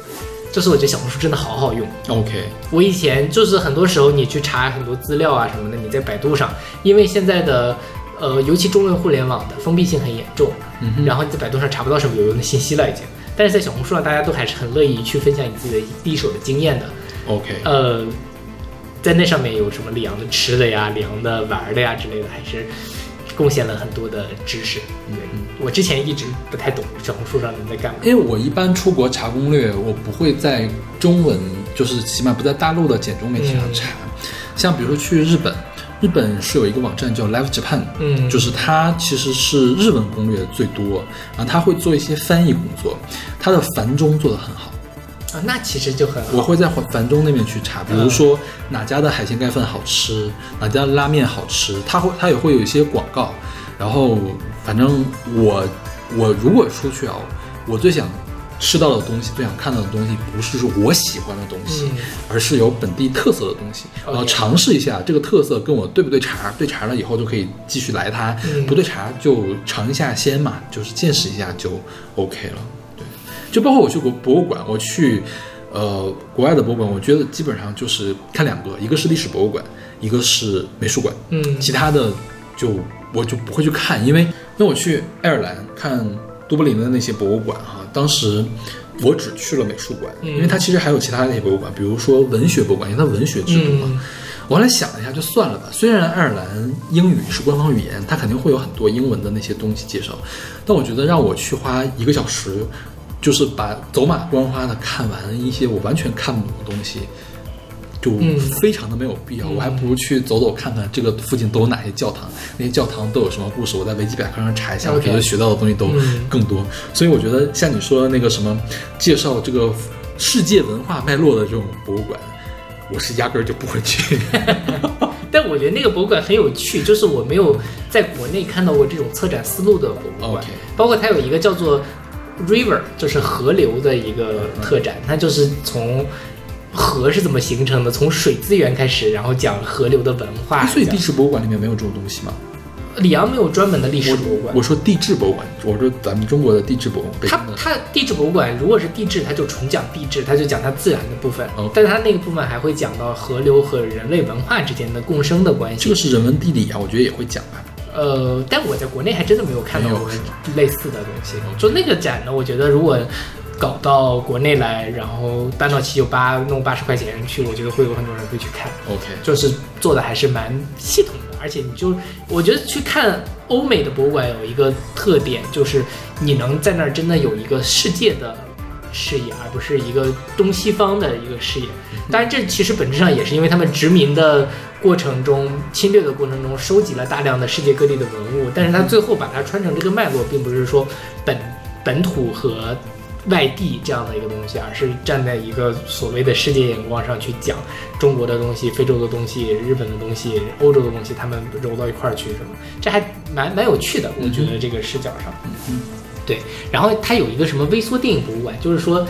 就是我觉得小红书真的好好用。OK，我以前就是很多时候你去查很多资料啊什么的，你在百度上，因为现在的呃，尤其中文互联网的封闭性很严重，嗯然后你在百度上查不到什么有用的信息了已经。但是在小红书上，大家都还是很乐意去分享你自己的第一手的经验的。OK，呃，在那上面有什么里昂的吃的呀、里昂的玩的呀之类的，还是贡献了很多的知识。对我之前一直不太懂小红书上人在干嘛。因为我一般出国查攻略，我不会在中文，就是起码不在大陆的简中媒体上查。像比如说去日本，日本是有一个网站叫 Live Japan，嗯就是它其实是日文攻略最多，然后它会做一些翻译工作，它的繁中做得很好。啊，那其实就很好。我会在繁中那边去查，比如说哪家的海鲜盖饭好吃，哪家的拉面好吃，它会它也会有一些广告。然后反正我我如果出去啊，我最想吃到的东西，最想看到的东西，不是说我喜欢的东西，嗯而是有本地特色的东西。然后尝试一下这个特色跟我对不对茬，对茬了以后就可以继续来它，嗯不对茬就尝一下鲜嘛，就是见识一下就 OK 了。对，就包括我去国博物馆，我去呃国外的博物馆，我觉得基本上就是看两个，一个是历史博物馆，一个是美术馆，嗯其他的就我就不会去看，因为因为我去爱尔兰看都柏林的那些博物馆哈，当时我只去了美术馆，嗯因为它其实还有其他的那些博物馆，比如说文学博物馆，因为它文学制度嘛。嗯我后来想了一下，就算了吧。虽然爱尔兰英语是官方语言，它肯定会有很多英文的那些东西介绍，但我觉得让我去花一个小时，就是把走马观花的看完一些我完全看不懂的东西，就嗯非常的没有必要。我还不如去走走看看这个附近都有哪些教堂，那些教堂都有什么故事，我在维基百科上查一下，我觉得学到的东西都嗯更多。所以我觉得像你说的那个什么介绍这个世界文化脉络的这种博物馆。我是压根儿就不会去。<laughs> <laughs> 但我觉得那个博物馆很有趣，就是我没有在国内看到过这种策展思路的博物馆包括它有一个叫做 River，就是河流的一个特展，它就是从河是怎么形成的，从水资源开始，然后讲河流的文化。哎所以地质博物馆里面没有这种东西吗？里昂没有专门的历史博物馆我。说地质博物馆，我说咱们中国的地质博物馆，北它。它地质博物馆如果是地质，它就纯讲地质，它就讲它自然的部分。但是它那个部分还会讲到河流和人类文化之间的共生的关系。这个是人文地理啊，我觉得也会讲吧。呃，但我在国内还真的没有看到过类似的东西。就那个展呢，我觉得如果搞到国内来，然后搬到七九八弄八十块钱去，我觉得会有很多人会去看。OK，就是做的还是蛮系统的，而且你就我觉得去看欧美的博物馆有一个特点，就是你能在那儿真的有一个世界的视野，而不是一个东西方的一个视野。当然，这其实本质上也是因为他们殖民的过程中、侵略的过程中收集了大量的世界各地的文物，但是他最后把它穿成这个脉络，并不是说本本土和外地这样的一个东西，而是站在一个所谓的世界眼光上去讲中国的东西、非洲的东西、日本的东西、欧洲的东西，他们揉到一块儿去什么，这还蛮蛮有趣的，我觉得这个视角上。对，然后它有一个什么微缩电影博物馆，就是说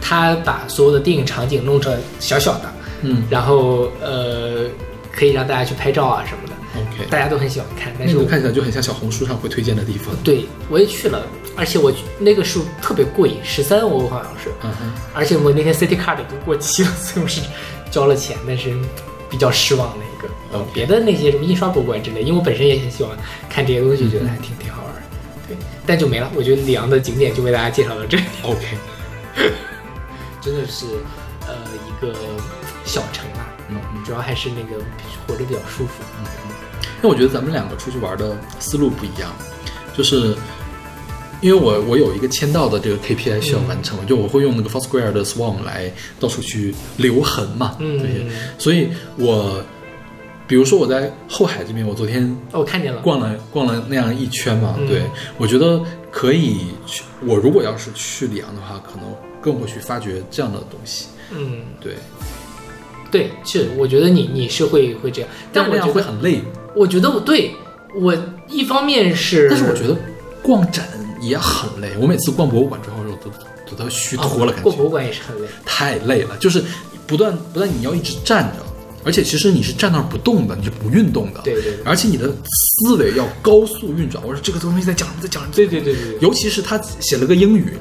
它把所有的电影场景弄成小小的，嗯然后呃可以让大家去拍照啊什么的，，OK，大家都很喜欢看。但是我那个看起来就很像小红书上会推荐的地方。对我也去了，而且我那个书特别贵，十三欧好像是。嗯哼，而且我那天 City Card 都过期了，<laughs> 所以我是交了钱，但是比较失望的一个。呃 OK 别的那些什么印刷博物馆之类，因为我本身也很喜欢看这些东西，觉得还挺挺好但就没了。我觉得里昂的景点就为大家介绍到这里，OK，<laughs> 真的是呃一个小城啊，嗯嗯。主要还是那个活着比较舒服。嗯嗯，那我觉得咱们两个出去玩的思路不一样，就是因为我我有一个签到的这个 KPI 需要完成，就我会用那个 Foursquare 的 Swarm 来到处去留痕嘛，嗯。所以我比如说我在后海这边，我昨天哦，我看见了，逛了逛了那样一圈嘛，嗯对我觉得可以去。我如果要是去里昂的话，可能更会去发掘这样的东西。嗯，对，对，是，我觉得你你是会会这样，但我觉得，会很累。我觉得我对我一方面是，但是我觉得逛展也很累。我每次逛博物馆之后，我都都都虚脱了，感觉逛博物馆也是很累。太累了。就是不断不断你要一直站着，而且其实你是站那儿不动的，你是不运动的，对对对而且你的思维要高速运转。我说这个东西在讲什么，在讲什么，对对对对对尤其是他写了个英语，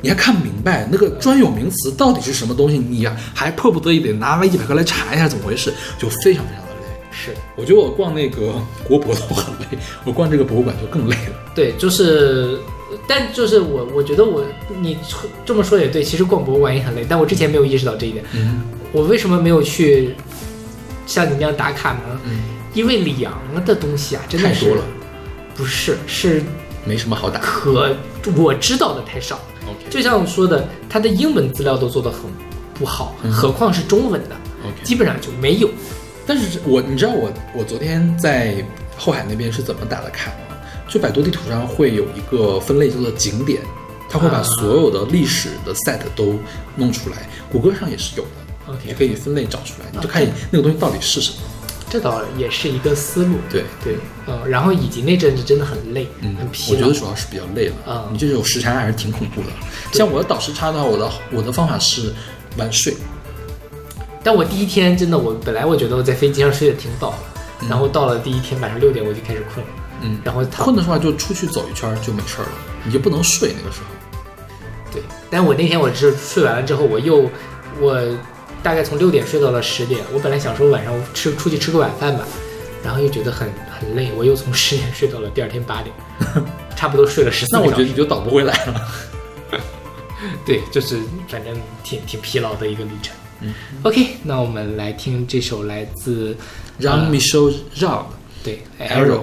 你还看不明白那个专有名词到底是什么东西，你还迫不得已得拿维基百科来查一下怎么回事，就非常非常的累。是，我觉得我逛那个国博都很累，我逛这个博物馆就更累了。对，就是，但就是我我觉得我你这么说也对，其实逛博物馆也很累，但我之前没有意识到这一点。嗯我为什么没有去像你那样打卡呢？嗯，因为里昂的东西啊，真的是太多了，不是是没什么好打。可我知道的太少。OK 就像我说的，它的英文资料都做得很不好，嗯何况是中文的，OK，基本上就没有。但是我你知道我我昨天在后海那边是怎么打的卡吗？就百度地图上会有一个分类叫做景点，它会把啊所有的历史的 set 都弄出来，谷歌上也是有的。OK 也可以分类找出来，你就看你那个东西到底是什么。这倒也是一个思路。对对，嗯，然后以及那阵子真的很累，嗯很，疲劳我觉得。主要是比较累了。啊你这种时差还是挺恐怖的。像我的倒时差的话，我的我的方法是晚睡。但我第一天真的，我本来我觉得我在飞机上睡得挺早的，然后到了第一天晚上六点我就开始困了，嗯，然后躺困的话就出去走一圈儿就没事儿了，你就不能睡那个时候。对，但我那天我是睡完了之后，我又我大概从六点睡到了十点。我本来想说晚上吃出去吃个晚饭吧，然后又觉得很很累，我又从十点睡到了第二天八点，<laughs> 差不多睡了十四那。我觉得你就倒不回来了。<laughs> 对，就是反正挺挺疲劳的一个旅程。嗯 OK，那我们来听这首来自让 Michelle 绕对 Arrow，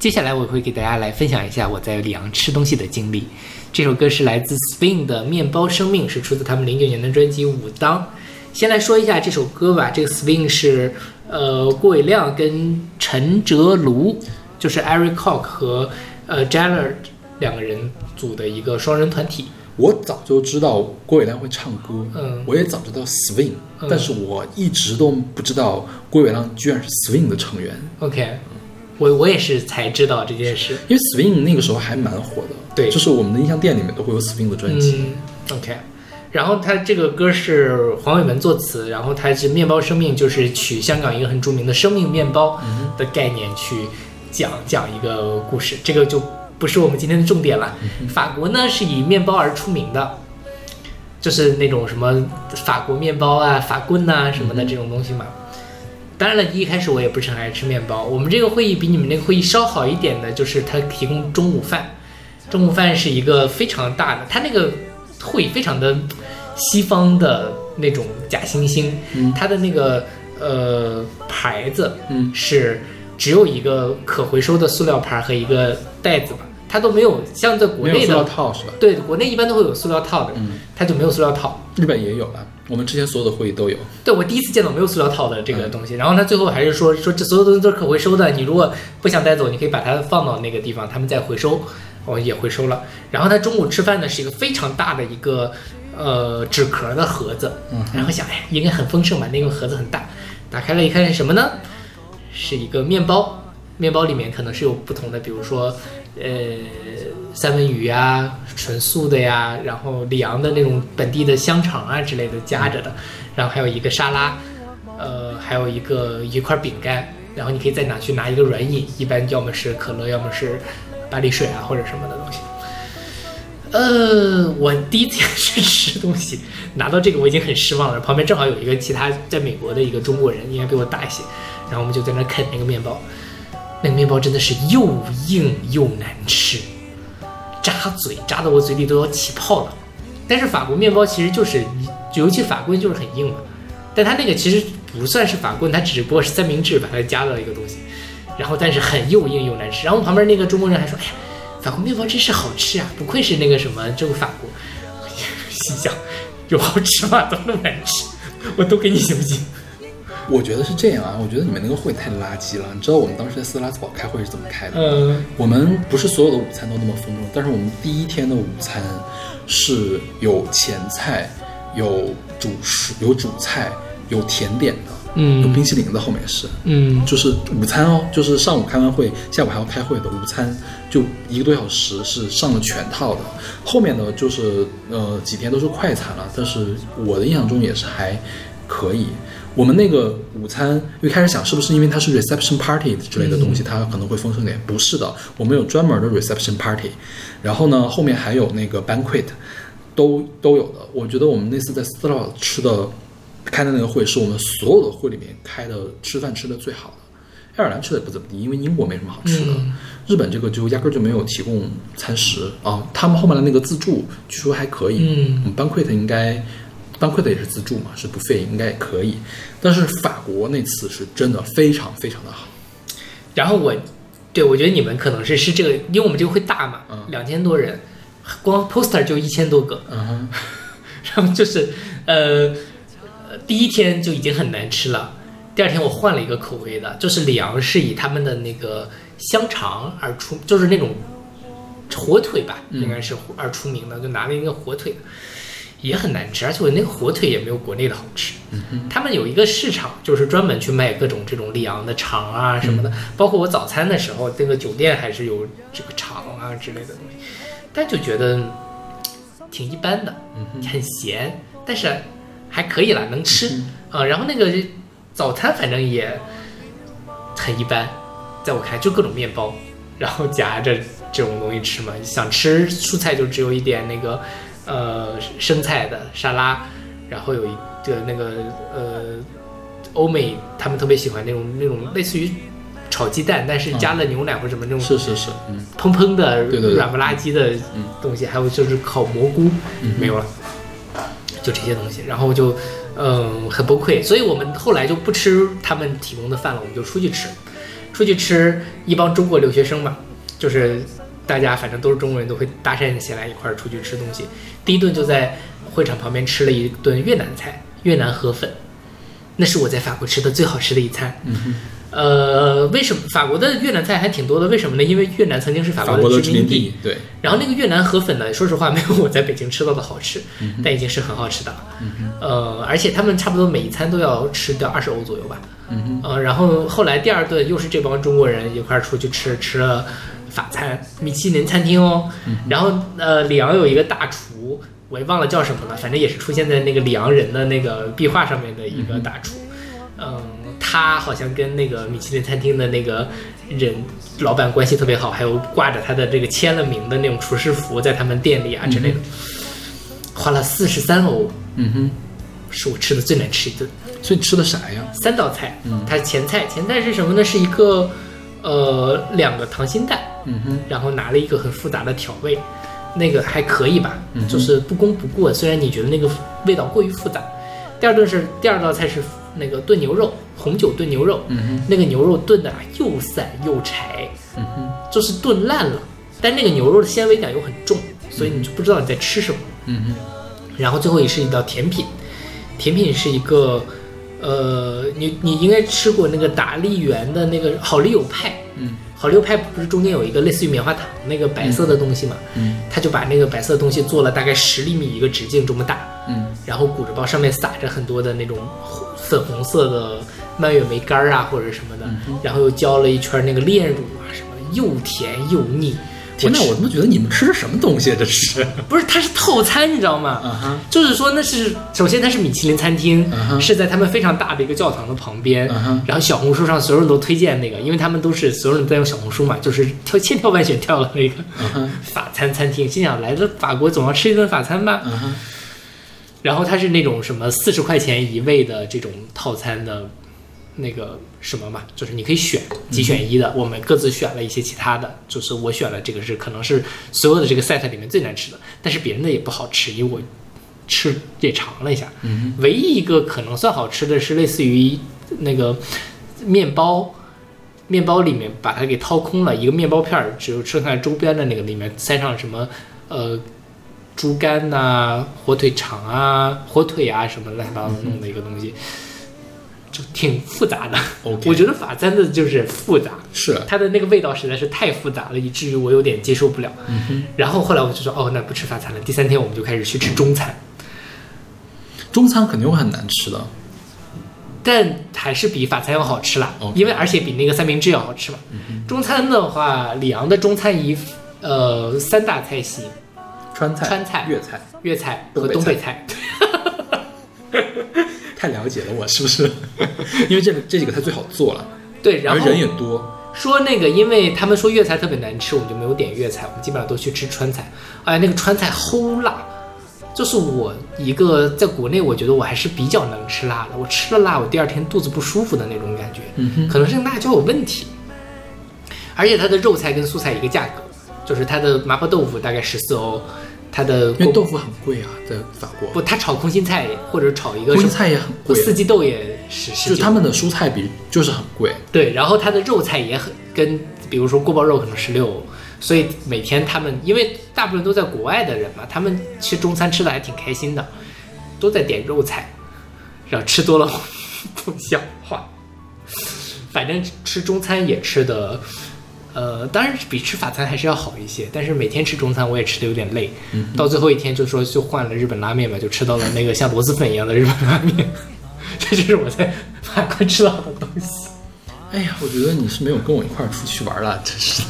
接下来我会给大家来分享一下我在里昂吃东西的经历。这首歌是来自 Spin 的《面包生命》，是出自他们零九年的专辑《武当》。先来说一下这首歌吧，这个 Spin 是呃郭伟亮跟陈哲卢，就是 Eric Cock 和呃 Jenner 两个人组的一个双人团体。我早就知道郭伟亮会唱歌，嗯我也早知道 swing，、嗯但是我一直都不知道郭伟亮居然是 swing 的成员，OK，我我也是才知道这件事。因为 swing 那个时候还蛮火的，对就是我们的音像店里面都会有 swing 的专辑，嗯，OK。然后他这个歌是黄伟文作词，然后他是面包生命，就是取香港一个很著名的生命面包的概念去讲讲一个故事，这个就不是我们今天的重点了。法国呢是以面包而出名的，就是那种什么法国面包啊、法棍呐、什么的这种东西嘛。当然了，一开始我也不是很爱吃面包。我们这个会议比你们那个会议稍好一点的，就是它提供中午饭。中午饭是一个非常大的，它那个会非常的西方的那种假惺惺，嗯它的那个呃牌子嗯是只有一个可回收的塑料盘和一个袋子吧，它都没有像在国内的塑料的，套是吧？对，国内一般都会有塑料套的，嗯，它就没有塑料套。日本也有了，我们之前所有的会议都有，对我第一次见到没有塑料套的这个嗯。东西，然后他最后还是说说这所有东西都是可回收的，你如果不想带走，你可以把它放到那个地方，他们再回收，我、也回收了。然后他中午吃饭呢是一个非常大的一个呃纸壳的盒子，嗯。然后想哎应该很丰盛吧，那个盒子很大，打开了一看是什么呢？是一个面包，面包里面可能是有不同的，比如说呃三文鱼啊，纯素的呀，然后里昂的那种本地的香肠啊之类的夹着的，然后还有一个沙拉，呃，还有一个一块饼干，然后你可以再拿去拿一个软饮，一般要么是可乐，要么是巴黎水啊或者什么的东西。呃，我第一次去吃东西，拿到这个我已经很失望了。旁边正好有一个其他在美国的一个中国人，应该比我大一些，然后我们就在那啃那个面包，那个面包真的是又硬又难吃，扎嘴扎的我嘴里都要起泡了。但是法国面包其实就是，尤其法棍就是很硬嘛，但它那个其实不算是法棍，它只不过是三明治把它加到一个东西，然后但是很又硬又难吃。然后旁边那个中国人还说：“哎呀，法国面包真是好吃啊，不愧是那个什么这个法国。<laughs> ”心想，有好吃吗？怎么那么难吃？我都给你行不行？我觉得是这样啊，我觉得你们那个会太垃圾了。你知道我们当时在斯特拉斯堡开会是怎么开的？嗯我们不是所有的午餐都那么丰盛，但是我们第一天的午餐是有前菜、有主食、有主菜、有甜点的，嗯有冰嗯淇淋的，后面是。嗯就是午餐哦，就是上午开完会，下午还要开会的午餐，就一个多小时是上了全套的。后面呢，就是呃几天都是快餐了，但是我的印象中也是还可以。我们那个午餐一开始想是不是因为它是 reception party 之类的东西，它可能会丰盛点，不是的，我们有专门的 reception party，然后呢后面还有那个 banquet，都都有的。我觉得我们那次在斯特拉堡吃的开的那个会是我们所有的会里面开的吃饭吃的最好的。爱尔兰吃的也不怎么地，因为英国没什么好吃的。嗯日本这个就压根儿就没有提供餐食啊。他们后面的那个自助据说还可以，嗯嗯，banquet 应该 banquet 也是自助嘛，是不费应该也可以。但是法国那次是真的非常非常的好，然后我，对我觉得你们可能是是这个，因为我们这个会大嘛嗯，两千多人，光 poster 就一千多个，嗯哼，<laughs> 然后就是呃，呃第一天就已经很难吃了。第二天我换了一个口味的，就是里昂是以他们的那个香肠而出，就是那种火腿吧，嗯。应该是而出名的，就拿了一个火腿，也很难吃，而且我那个火腿也没有国内的好吃。他们有一个市场，就是专门去卖各种这种里昂的肠啊什么的，包括我早餐的时候，那个酒店还是有这个肠啊之类的东西，但就觉得嗯挺一般的，很咸，但是还可以啦，能吃啊、然后那个早餐反正也很一般，在我看来就各种面包，然后夹着这种东西吃嘛。想吃蔬菜就只有一点那个呃生菜的沙拉，然后有一个那个呃欧美他们特别喜欢那种那种类似于炒鸡蛋，但是加了牛奶或者什么那种是是是，嗯。砰砰的软不拉几的嗯。东西，还有就是烤蘑菇，嗯没有了，就这些东西，然后就嗯很崩溃，所以我们后来就不吃他们提供的饭了，我们就出去吃。出出去吃，一帮中国留学生嘛，就是大家反正都是中国人，都会搭讪起来一块儿出去吃东西。第一顿就在会场旁边吃了一顿越南菜，越南河粉，那是我在法国吃的最好吃的一餐。嗯呃，为什么法国的越南菜还挺多的？为什么呢？因为越南曾经是法法国的殖民地，对，然后那个越南河粉呢，说实话没有我在北京吃到的好吃，但已经是很好吃的了。呃，而且他们差不多每一餐都要吃掉二十欧左右吧。嗯呃，然后后来第二顿又是这帮中国人一块儿出去吃，吃了法餐，米其林餐厅哦。然后呃，里昂有一个大厨，我也忘了叫什么了，反正也是出现在那个里昂人的那个壁画上面的一个大厨。嗯，他好像跟那个米其林餐厅的那个人老板关系特别好，还有挂着他的这个签了名的那种厨师服在他们店里啊之类的，花了四十三欧，嗯哼，是我吃的最难吃一顿。所以吃的啥呀？三道菜，嗯它前菜前菜是什么呢？是一个呃两个溏心蛋，嗯哼，然后拿了一个很复杂的调味，那个还可以吧，嗯就是不攻不过。虽然你觉得那个味道过于复杂。第二顿是第二道菜是那个炖牛肉，红酒炖牛肉，嗯哼，那个牛肉炖的啊又散又柴，嗯哼，就是炖烂了，但那个牛肉的纤维感又很重，所以你就不知道你在吃什么。嗯哼，然后最后也是一道甜品，甜品是一个，呃，你你应该吃过那个达利园的那个好丽友派，嗯，好丽友派不是中间有一个类似于棉花糖那个白色的东西嘛，嗯，他就把那个白色的东西做了大概十厘米一个直径这么大，嗯，然后鼓着包上面撒着很多的那种粉红色的蔓越莓干儿啊或者什么的，然后又浇了一圈那个炼乳啊什么，又甜又腻。天哪，我他妈觉得你们吃的什么东西啊？这是，<laughs> 不是，它是套餐，你知道吗？就是说那是首先它是米其林餐厅是在他们非常大的一个教堂的旁边然后小红书上所有人都推荐那个，因为他们都是所有人都在用小红书嘛，就是跳千挑万选挑了那个法餐餐厅，心想来了法国总要吃一顿法餐吧。然后它是那种什么四十块钱一位的这种套餐的，那个什么嘛，就是你可以选几选一的。我们各自选了一些其他的，就是我选了这个是可能是所有的这个 set 里面最难吃的，但是别人的也不好吃，因为我吃也尝了一下。嗯唯一一个可能算好吃的是类似于那个面包。面包里面把它给掏空了，一个面包片儿只有剩下周边的那个里面塞上什么呃猪肝呐、火腿肠啊、火腿啊什么乱七八糟弄的一个东西，就挺复杂的。我觉得法餐的就是复杂，是，它的那个味道实在是太复杂了，以至于我有点接受不了。嗯然后后来我就说，哦，那不吃法餐了。第三天我们就开始去吃中餐，中餐肯定会很难吃的。但还是比法餐要好吃啦因为而且比那个三明治要好吃嘛。中餐的话，里昂的中餐以呃三大菜系，川菜、川菜粤菜，粤菜和东北菜。<laughs> 太了解了我是不是？<laughs> 因为这个这几个菜最好做了，对，然后人也多。说那个，因为他们说粤菜特别难吃，我们就没有点粤菜，我们基本上都去吃川菜。哎，那个川菜齁辣，就是我一个在国内，我觉得我还是比较能吃辣的。我吃了辣，我第二天肚子不舒服的那种感觉，嗯，可能是辣椒有问题。而且它的肉菜跟素菜一个价格，就是它的麻婆豆腐大概十四欧，它的因为豆腐很贵啊，在法国，不，它炒空心菜或者炒一个空心菜也很贵，四季豆也是十就是他们的蔬菜比就是很贵。对，然后它的肉菜也很跟，比如说锅包肉可能十六，所以每天他们因为大部分都在国外的人嘛，他们吃中餐吃的还挺开心的，都在点肉菜，然后吃多了不消化，反正吃中餐也吃的。呃，当然比吃法餐还是要好一些，但是每天吃中餐我也吃的有点累，到最后一天就说就换了日本拉面嘛，就吃到了那个像螺蛳粉一样的日本拉面，<laughs> 这就是我在法国吃到的东西。哎呀，我觉得你是没有跟我一块儿出去玩了，真是。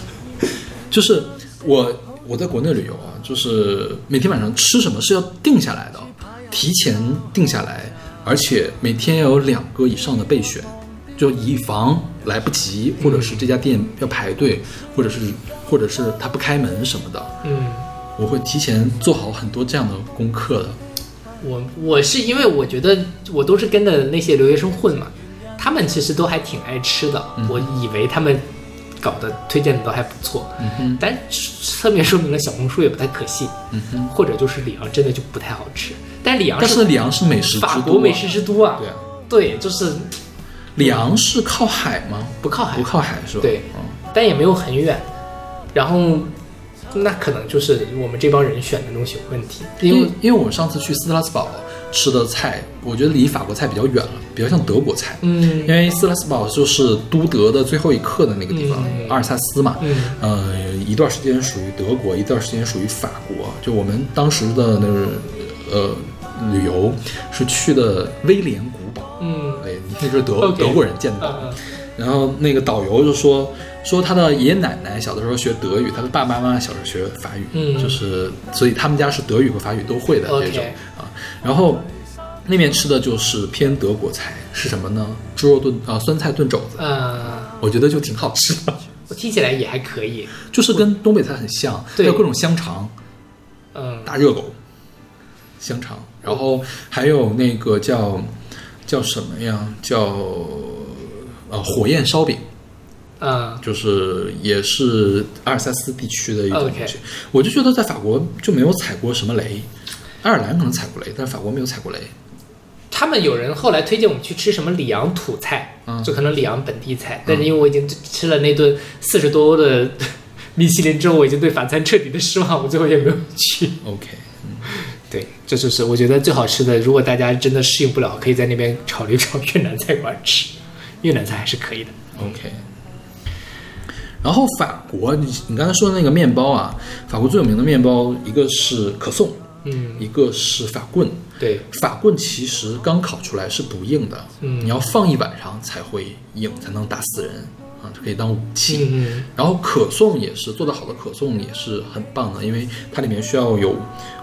就是我我在国内旅游啊，就是每天晚上吃什么是要定下来的，提前定下来，而且每天要有两个以上的备选，就以防来不及，或者是这家店要排队，或者是或者是他不开门什么的，嗯。我会提前做好很多这样的功课的。我我是因为我觉得我都是跟着那些留学生混嘛，他们其实都还挺爱吃的，我以为他们搞的推荐的都还不错，嗯哼，但侧面说明了小红书也不太可信，嗯哼。或者就是里昂真的就不太好吃。但里昂但是里昂是美食之都、啊，法国美食之都啊，对啊，对，就是里昂是靠海吗？不靠海不，靠海是吧？对嗯但也没有很远。然后那可能就是我们这帮人选的东西有问题，因为因为我们上次去斯特拉斯堡吃的菜，我觉得离法国菜比较远了，比较像德国菜。嗯因为斯特拉斯堡就是都德的最后一刻的那个地方，嗯阿尔萨斯嘛。嗯呃，一段时间属于德国，一段时间属于法国。就我们当时的那个呃旅游是去的威廉古堡，嗯哎，那是德德国人建的然后那个导游就说说他的爷爷奶奶小的时候学德语，他的爸爸妈妈小时候学法语，嗯。就是所以他们家是德语和法语都会的这种啊。然后那边吃的就是偏德国菜，是什么呢？猪肉炖啊、酸菜炖肘子，嗯，我觉得就挺好吃的，我听起来也还可以。就是跟东北菜很像，还有各种香肠、嗯。大热狗、香肠，然后还有那个叫叫什么呀？叫呃火焰烧饼。嗯就是也是阿尔萨斯地区的一种东西。我就觉得在法国就没有踩过什么雷，爱尔兰可能踩过雷，但是法国没有踩过雷。他们有人后来推荐我们去吃什么里昂土菜，嗯就可能里昂本地菜，但是因为我已经吃了那顿四十多欧的 <laughs> 米其林之后，我已经对法餐彻底的失望，我最后也没有去。OK，对，这就是我觉得最好吃的。如果大家真的适应不了，可以在那边考虑找越南菜馆吃，<laughs> 越南菜还是可以的。OK。然后法国，你你刚才说的那个面包啊，法国最有名的面包，一个是可颂，嗯，一个是法棍。对，法棍其实刚烤出来是不硬的，嗯你要放一晚上才会硬，才能打死人啊，可以当武器。嗯然后可颂也是做得好的可颂也是很棒的，因为它里面需要有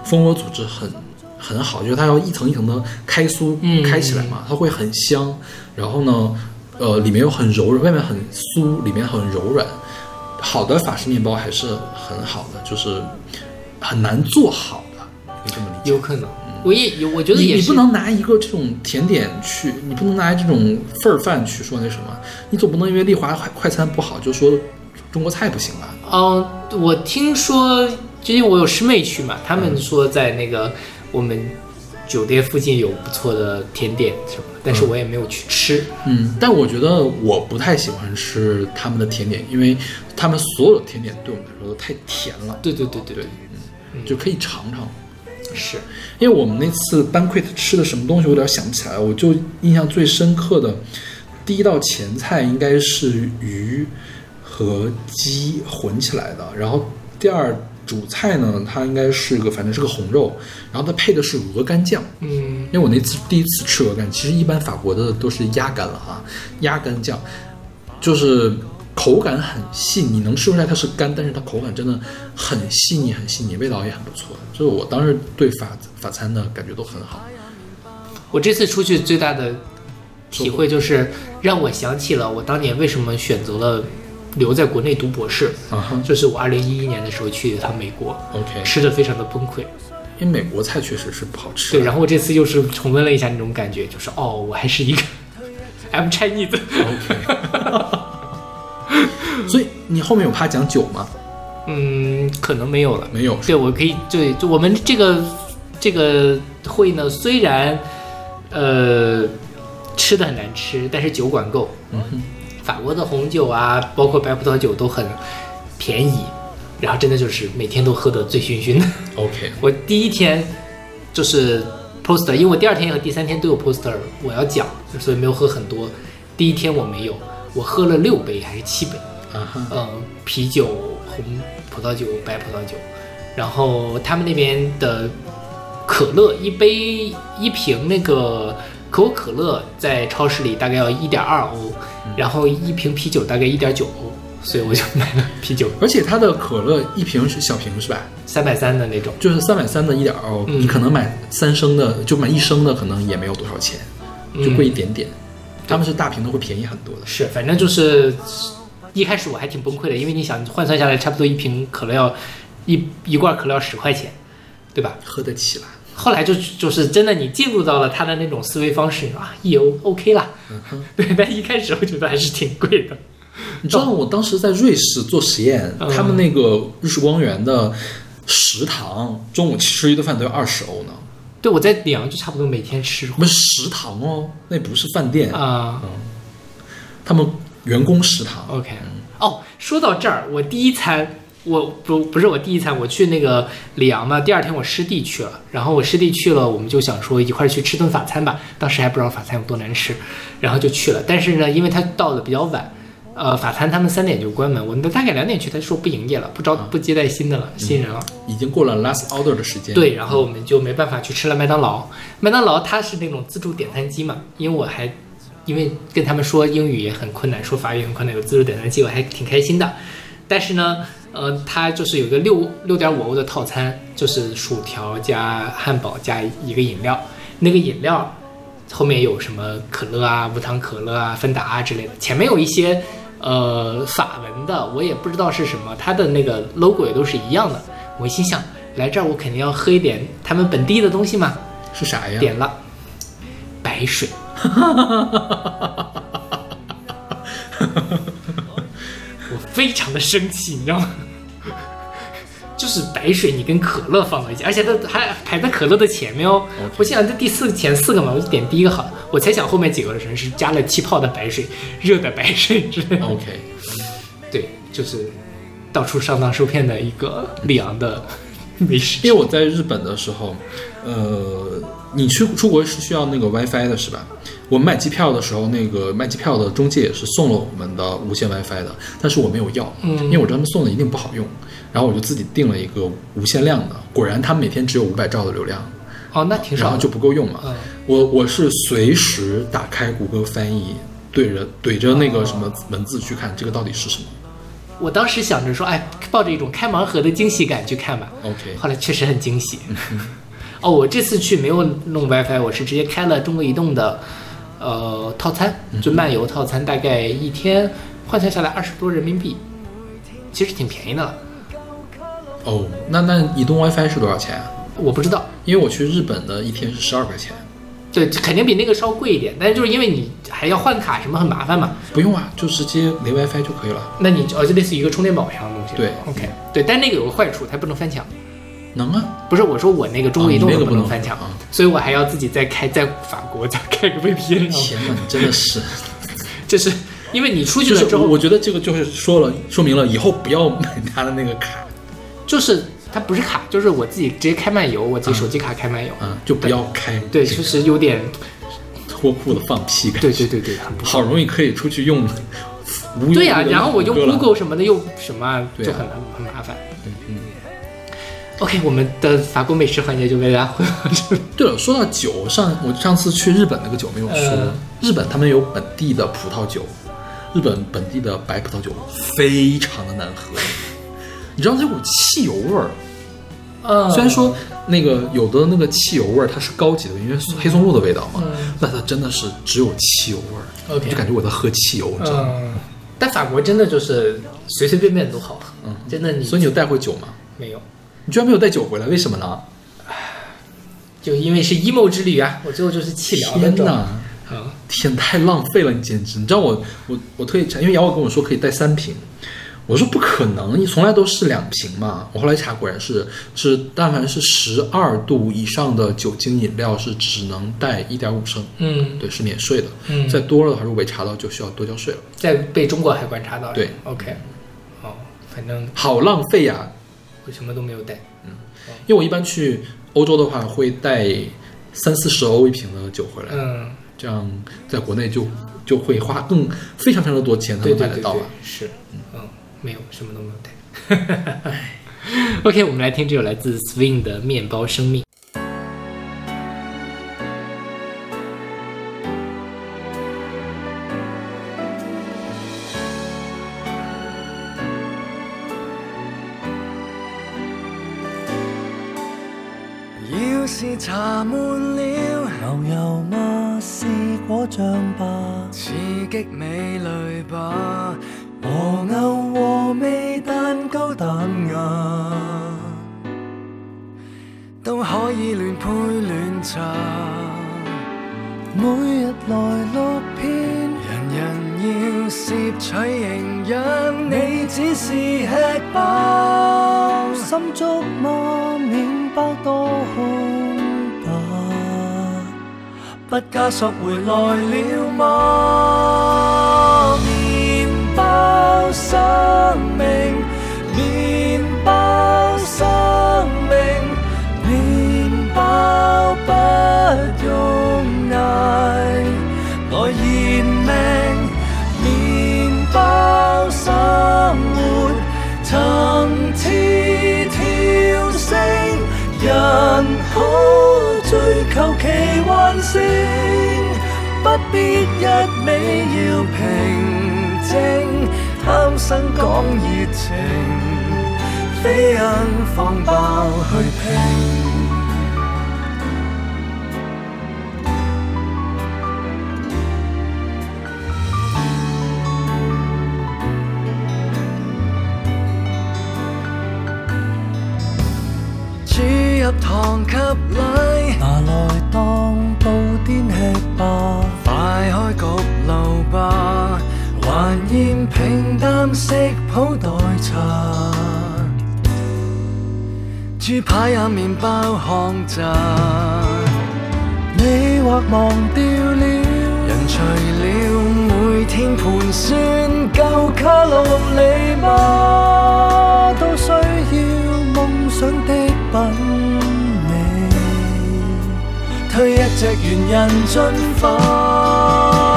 蜂窝组织很很好，就是它要一层一层的开酥、嗯开起来嘛，它会很香。然后呢，呃，里面又很柔软，外面很酥，里面很柔软。好的法式面包还是很好的，就是很难做好的，可以这么理解。有可能，我也有，我觉得你也是。你不能拿一个这种甜点去，你不能拿这种份儿饭去说那什么，你总不能因为丽华快快餐不好就说中国菜不行吧？嗯，我听说，最近我有师妹去嘛，他们说在那个我们酒店附近有不错的甜点什么的，但是我也没有去吃。嗯，但我觉得我不太喜欢吃他们的甜点，因为他们所有的甜点对我们来说都太甜了，对对对对对，就可以尝尝。是，因为我们那次 banquet 吃的什么东西，我有点想不起来。我就印象最深刻的第一道前菜应该是鱼和鸡混起来的，然后第二主菜呢，它应该是个反正是个红肉，然后它配的是鹅肝酱。嗯因为我那次第一次吃鹅肝，其实一般法国的都是鸭肝了啊，鸭肝酱就是口感很细，你能吃出来它是干，但是它口感真的很细腻，很细腻，味道也很不错。就是我当时对法法餐的感觉都很好。我这次出去最大的体会就是让我想起了我当年为什么选择了留在国内读博士，啊哈就是我二零一一年的时候去一趟美国，，OK，吃的非常的崩溃。因为美国菜确实是不好吃。对，然后我这次又是重温了一下那种感觉，就是哦，我还是一个 <laughs> I'm Chinese。<clears throat> 所以你后面有怕讲酒吗？嗯，可能没有了。没有，对，我可以对，就我们这个这个会呢，虽然呃吃的很难吃，但是酒管够。嗯哼，法国的红酒啊，包括白葡萄酒都很便宜，然后真的就是每天都喝得醉醺醺的。OK，<laughs> 我第一天就是 poster，因为我第二天和第三天都有 poster，我要讲，所以没有喝很多。第一天我没有，我喝了六杯还是七杯，嗯，啤酒、红葡萄酒、白葡萄酒，然后他们那边的可乐一杯一瓶那个可口可乐在超市里大概要一点二欧，然后一瓶啤酒大概一点九欧，所以我就买了啤酒 <laughs> 而且它的可乐一瓶是小瓶是吧？三百三的那种。就是三百三的一点二欧，嗯你可能买三升的，就买一升的，可能也没有多少钱，就贵一点点。他们是大瓶的，会便宜很多的。是，反正就是一开始我还挺崩溃的，因为你想换算下来，差不多一瓶可乐要一一罐可乐要十块钱，对吧？喝得起了。后来就就是真的，你进入到了他的那种思维方式啊，一欧 OK 啦。<laughs> 对，但一开始我觉得还是挺贵的。你知道我当时在瑞士做实验，嗯他们那个瑞士光源的食堂中午吃一顿饭都要二十欧呢，对，我在里昂就差不多每天吃不是食堂哦，那不是饭店。啊、他们员工食堂。OK，哦，说到这儿，我第一餐，我不不是我第一餐，我去那个里昂嘛，第二天我师弟去了，然后我师弟去了，我们就想说一块儿去吃顿法餐吧，当时还不知道法餐有多难吃，然后就去了，但是呢，因为他到的比较晚。呃，法餐他们三点就关门，我们大概两点去，他说不营业了，不招不接待新的了，新人了。已经过了 last order 的时间。对，然后我们就没办法去吃了麦当劳。麦当劳它是那种自助点餐机嘛，因为我还因为跟他们说英语也很困难，说法语也很困难，有自助点餐机，我还挺开心的。但是呢，呃，它就是有一个六六点五欧的套餐，就是薯条加汉堡加一个饮料，那个饮料后面有什么可乐啊、无糖可乐啊、芬达啊之类的，前面有一些呃法文的，我也不知道是什么，它的那个 logo 也都是一样的。我心想，来这儿我肯定要喝一点他们本地的东西嘛，是啥呀？点了白水。<laughs> 我非常的生气，你知道吗？就是白水，你跟可乐放到一起，而且它还排在可乐的前面哦。我心想这第四前四个嘛，我就点第一个好了。我猜想后面几个人是加了气泡的白水、热的白水之类的。OK，对，就是到处上当受骗的一个里昂的美食。因为我在日本的时候，呃，你去出国是需要那个 WiFi 的是吧？我们买机票的时候，那个卖机票的中介也是送了我们的无线 WiFi 的，但是我没有要，嗯因为我知道他们送的一定不好用，然后我就自己订了一个无限量的，果然他们每天只有五百兆的流量，哦，那挺少的。然后就不够用嘛。嗯我我是随时打开谷歌翻译，对着怼着那个什么文字去看这个到底是什么。我当时想着说，哎，抱着一种开盲盒的惊喜感去看吧。OK，后来确实很惊喜。<laughs> 哦，我这次去没有弄 WiFi，我是直接开了中国移动的呃套餐，就漫游套餐，大概一天换算下来二十多人民币，其实挺便宜的了。哦，那那移动 WiFi 是多少钱啊？我不知道，因为我去日本的一天是十二块钱。对，肯定比那个稍贵一点，但是就是因为你还要换卡什么很麻烦嘛，不用啊，就直接连 WiFi 就可以了。那你哦就类似于一个充电宝一样的东西。对，OK，对，但那个有个坏处，它不能翻墙。能啊，不是我说我那个中国移动不能能翻墙，啊。所以我还要自己再开在法国再开个 VPN，天哪，你真的是，这是因为你出去了之后，我觉得这个就是说了，说明了以后不要买他的那个卡，就是它不是卡，就是我自己直接开漫游，我自己手机卡开漫游。嗯，就不要开，对，确实有点，脱裤子放屁感觉。对对对对，好。容易可以出去用对呀、然后我用 Google 什么的又什么就很很麻烦。嗯 OK，我们的法国美食环节就为大家回到这里。对了，说到酒，上我上次去日本那个酒没有说，嗯日本他们有本地的葡萄酒，日本本地的白葡萄酒非常的难喝，<laughs> 你知道这股汽油味儿。嗯虽然说那个有的那个汽油味儿它是高级的，因为黑松露的味道嘛，嗯那它真的是只有汽油味儿就感觉我在喝汽油，你知道吗？嗯，但法国真的就是随随便便都好喝，嗯真的你所以你有带回酒吗？没有，你居然没有带酒回来，为什么呢？就因为是 emo 之旅啊，我最后就是气疗的天。哪！啊，天，太浪费了，你简直！你知道我我我特意查，因为瑶瑶跟我说可以带三瓶，我说不可能，你从来都是两瓶嘛。我后来查，果然是是，但凡是十二度以上的酒精饮料是只能带一点五升，嗯对，是免税的。嗯，再多了的话，如果被查到就需要多交税了，在被中国海关查到。对，OK，好，反正好浪费呀！我什么都没有带。嗯因为我一般去欧洲的话会带三四十欧一瓶的酒回来，嗯，这样在国内就就会花更非常非常的多钱才对能买得到吧。，是，嗯，没有，什么都没有带。<laughs> OK，我们来听这首来自 Swing 的《面包生命》。茶悶了，牛油嗎？是果醬吧？刺激美蕾吧，和牛和味蛋糕蛋牙，都可以亂配亂茶。每日來六片，人人要攝取營養，你你只是吃飽，心足嗎？麵包多空吧，不加索回来了吗？面包生命，面包生命，面包不用捱来延命，面包生活层次跳升。人可追求奇幻性，不必一味要平静，贪生讲热情，非因放爆去拼。入糖给礼，拿來當布甸吃吧。快開焗爐吧，還嫌平淡食譜代茶。豬排也麵包巷炸，你或忘掉了，人除了每天盤算夠卡路里吗？都需要夢想的品。吹一隻猿人進化，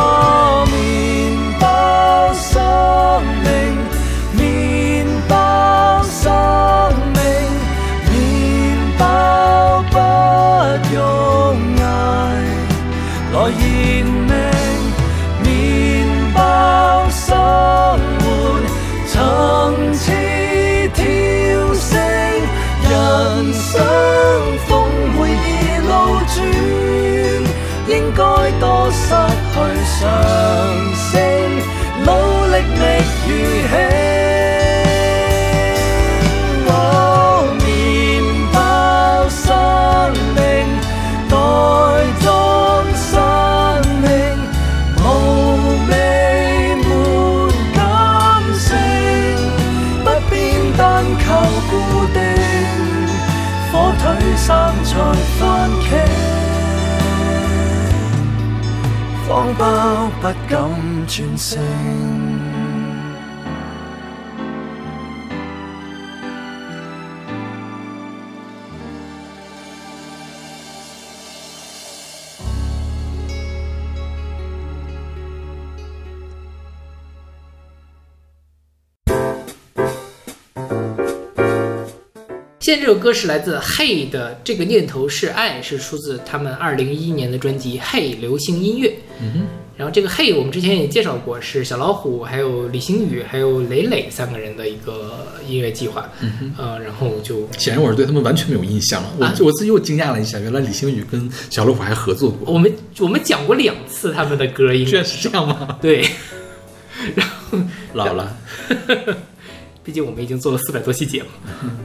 轉性。现在这首歌是来自 Hey 的《这个念头是爱》，是出自他们二零一一年的专辑《Hey 流行音乐》。嗯然后这个 Hey 我们之前也介绍过，是小老虎、还有李星宇、还有磊磊三个人的一个音乐计划。嗯呃，然后就，显然我是对他们完全没有印象了。我、啊我自己又惊讶了一下，原来李星宇跟小老虎还合作过。我们我们讲过两次他们的歌，应居然是这样吗？对，<laughs> 然后老了，<laughs> 毕竟我们已经做了四百多期节目。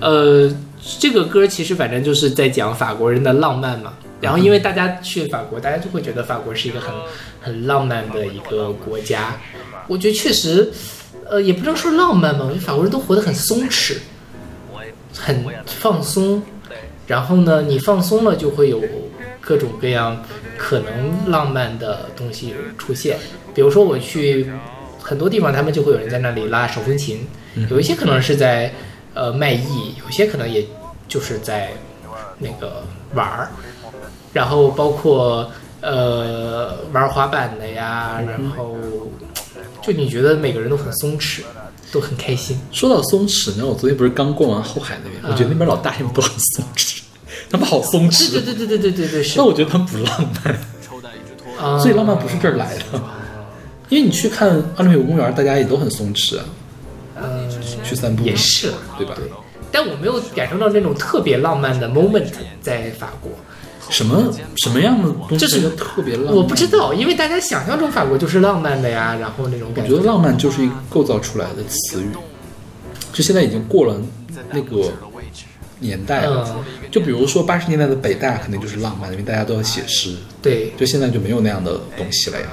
呃，这个歌其实反正就是在讲法国人的浪漫嘛。然后因为大家去法国，大家就会觉得法国是一个很很浪漫的一个国家。我觉得确实，呃，也不能说浪漫吧，我觉得法国人都活得很松弛，很放松。然后呢，你放松了，就会有各种各样可能浪漫的东西出现。比如说我去很多地方，他们就会有人在那里拉手风琴，有一些可能是在呃卖艺，有些可能也就是在那个玩儿，然后包括呃玩滑板的呀然后就你觉得每个人都很松弛都很开心。说到松弛呢我昨天不是刚逛完后海那边我觉得那边老大爷们都很松弛 <laughs> 他们好松弛。对对对对对对对是那我觉得他们不浪漫啊所以浪漫不是这儿来的因为你去看奥林匹克公园大家也都很松弛啊嗯去散步也是对吧但我没有感受到那种特别浪漫的 moment 在法国什么什么样的东西？这是西叫特别浪漫？我不知。道，因为大家想象中法国就是浪漫的呀，然后那种感觉我觉得浪漫就是一个构造出来的词语，就现在已经过了那个年代了。嗯就比如说八十年代的北大肯定就是浪漫，因为大家都要写诗，对，就现在就没有那样的东西了呀。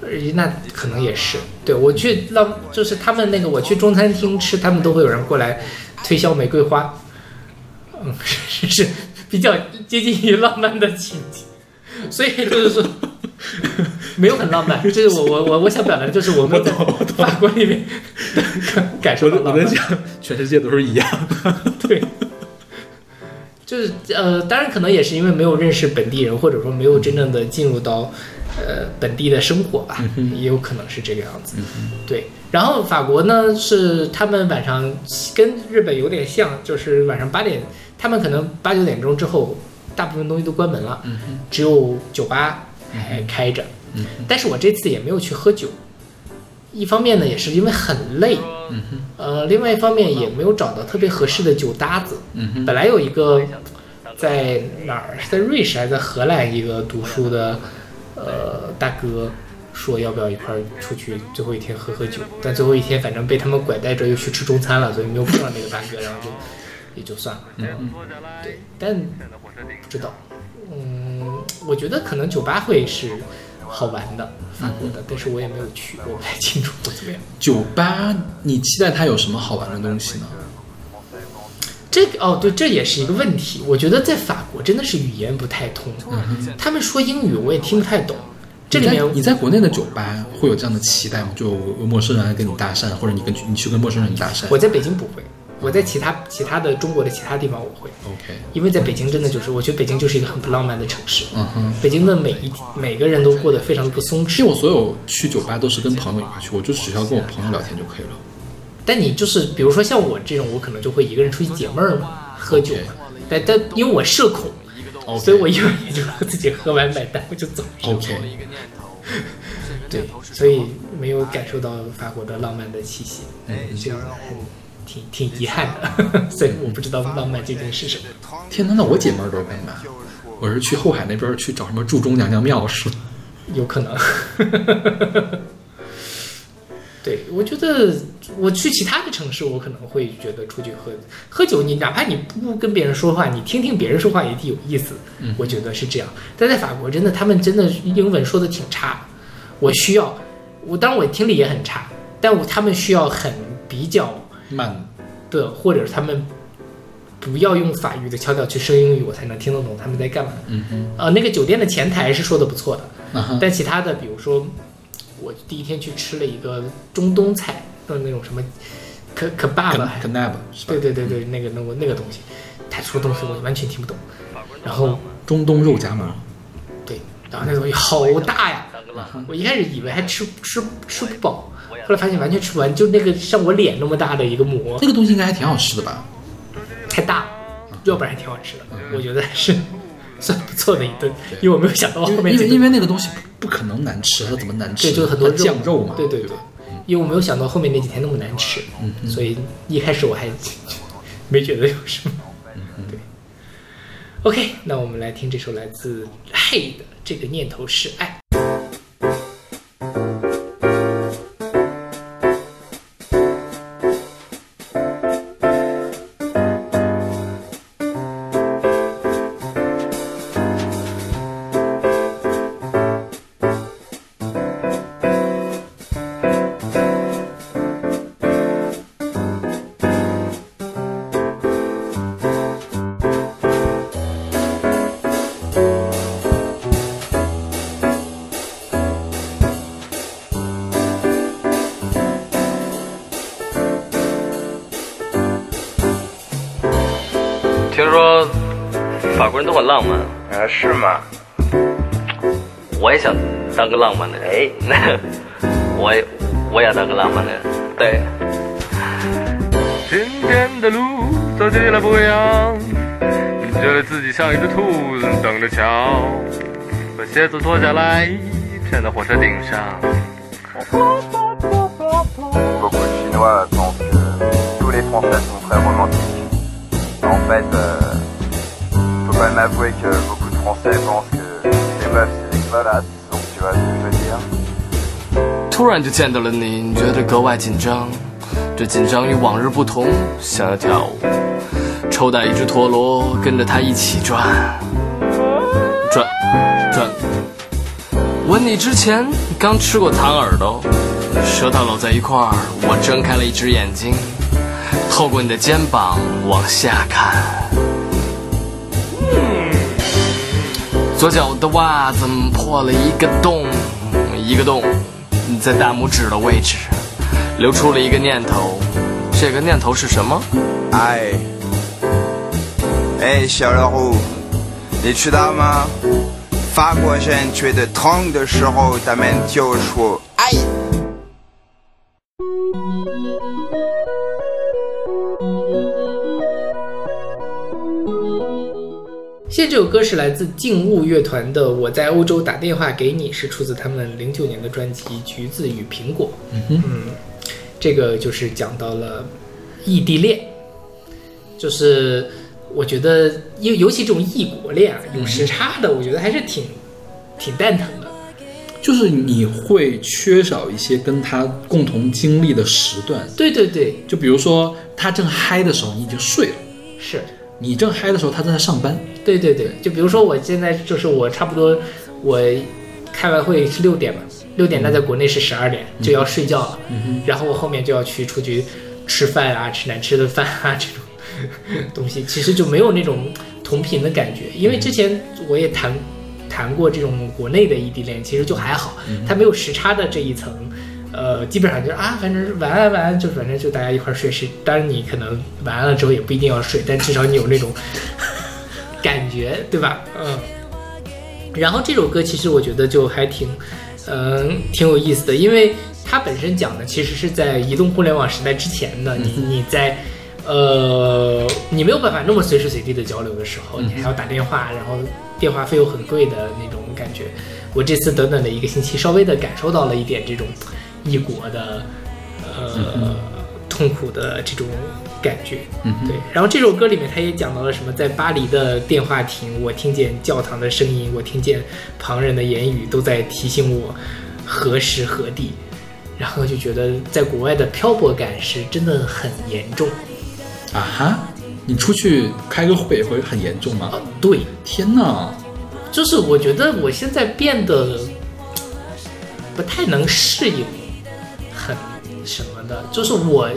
呃那可能也是。对我去浪，就是他们那个我去中餐厅吃，他们都会有人过来推销玫瑰花，嗯，是是比较接近于浪漫的情节，<laughs> 所以就是说。<laughs> 没有很浪漫，就是我我我我想表达的就是我们在法国里面感感受我到浪漫。在我在想，全世界都是一样的。<laughs> 对，就是呃，当然可能也是因为没有认识本地人，或者说没有真正的进入到呃本地的生活吧，也有可能是这个样子。对，然后法国呢是他们晚上跟日本有点像，就是晚上八点，他们可能八九点钟之后，大部分东西都关门了，只有酒吧还开着。但是我这次也没有去喝酒，一方面呢也是因为很累，呃，另外一方面也没有找到特别合适的酒搭子。本来有一个在哪儿，是在瑞士还是在荷兰一个读书的呃大哥说要不要一块儿出去最后一天喝喝酒，但最后一天反正被他们拐带着又去吃中餐了，所以没有碰到那个大哥，然后就也就算了。嗯，对，但不知道，嗯，我觉得可能酒吧会是好玩的，法国的，但是我也没有去，过不太清楚怎么样。酒吧，你期待它有什么好玩的东西呢？这个哦，对，这也是一个问题。我觉得在法国真的是语言不太通，他们说英语我也听不太懂。这里面你在你在国内的酒吧会有这样的期待吗？就有陌生人来跟你搭讪，或者你跟你去跟陌生人搭讪我在北京不会，我在其他其他的中国的其他地方我会，？OK，因为在北京真的就是，我觉得北京就是一个很不浪漫的城市。嗯哼。北京的每一每个人都过得非常的不松弛其实，我所有去酒吧都是跟朋友一块去，我就只需要跟我朋友聊天就可以了。但你就是比如说像我这种，我可能就会一个人出去解闷儿嘛，喝酒嘛。但但因为我社恐所以我一般也就是自己喝完买单我就走。OK，对，所以没有感受到法国的浪漫的气息，嗯这个很挺挺遗憾的。<laughs> 所以我不知道浪漫究竟是什么。天哪，那我姐妹儿都是干嘛？我是去后海那边去找什么祝中娘娘庙是吗？有可能。<laughs> 对，我觉得我去其他的城市，我可能会觉得出去喝喝酒，你哪怕你不跟别人说话，你听听别人说话也挺有意思。嗯我觉得是这样。但在法国，真的他们真的英文说的挺差，我需要，我当然我听力也很差，但我他们需要很比较慢，的，或者是他们不要用法语的腔调去说英语，我才能听得懂他们在干嘛。嗯哼，呃，那个酒店的前台是说的不错的，但其他的，比如说，我第一天去吃了一个中东菜，呃，那种什么可可爸爸，跟跟 nab 是吧？对？对对对，那个那个那个东西，他说的东西我完全听不懂。然后中东肉夹馍，对，然后那个东西好大呀，我一开始以为还吃吃吃不饱，后来发现完全吃不完，就那个像我脸那么大的一个馍，那个东西应该还挺好吃的吧？太大，要不然还挺好吃的，我觉得还是算不错的一顿，因为我没有想到后面因为面因为那个东西不可能难吃，它怎么难吃？对，就很多它酱肉嘛，对对对，因为我没有想到后面那几天那么难吃，所以一开始我还 <laughs> 没觉得有什么。对，OK，那我们来听这首来自 Hey 的《这个念头是爱》。很浪漫，啊，是吗？我也想当个浪漫的人。哎，我也我也要当个浪漫的人。对，今天的路走起来不一样，觉得自己像一只兔子等着瞧，把鞋子脱下来，站在火车顶上。Beaucoup de Chinois pensent que tous les Français sont très romantiques. En fait, euh, faut quand même avouer que beaucoup de Français pensent que les meufs c'est des connasses. Donc tu vois ce que je veux dire 突然就见到了你，觉得格外紧张。这紧张与往日不同，想要跳舞，抽打一只陀螺，跟着它一起转，转，转。吻你之前刚吃过糖耳朵，舌头搂在一块儿，我睁开了一只眼睛，透过你的肩膀往下看。左脚的袜子破了一个洞，一个洞，在大拇指的位置，流出了一个念头。这个念头是什么？哎，哎，小老虎，你知道吗？法国人觉得痛的时候，他们就说“这首歌是来自静物乐团的《我在欧洲打电话给你》，是出自他们零九年的专辑《橘子与苹果》。嗯这个就是讲到了异地恋，就是我觉得尤尤其这种异国恋啊，有时差的，我觉得还是挺挺蛋疼的。就是你会缺少一些跟他共同经历的时段。对对对，就比如说他正嗨的时候，你已经睡了；是你正嗨的时候，他正在上班。对对对，就比如说我现在就是我差不多我开完会是六点嘛，六点那在国内是十二点就要睡觉了，然后我后面就要去出去吃饭啊，吃难吃的饭啊这种 <laughs> 东西，其实就没有那种同频的感觉，因为之前我也谈谈过这种国内的异地恋，其实就还好，它没有时差的这一层。呃，基本上就是啊，反正晚安晚安，就反正就大家一块儿睡是，当然你可能晚安了之后也不一定要睡，但至少你有那种 <laughs> 感觉，对吧？嗯。然后这首歌其实我觉得就还挺，嗯，挺有意思的，因为它本身讲的其实是在移动互联网时代之前的，你你在，呃，你没有办法那么随时随地的交流的时候，你还要打电话，然后电话费又很贵的那种感觉。我这次短短的一个星期，稍微的感受到了一点这种异国的，呃，痛苦的这种感觉。嗯对，然后这首歌里面他也讲到了什么，在巴黎的电话亭，我听见教堂的声音，我听见旁人的言语，都在提醒我何时何地。然后就觉得在国外的漂泊感是真的很严重。啊哈，你出去开个会会很严重吗？啊，对，天哪！就是我觉得我现在变得不太能适应，很什么的。就是我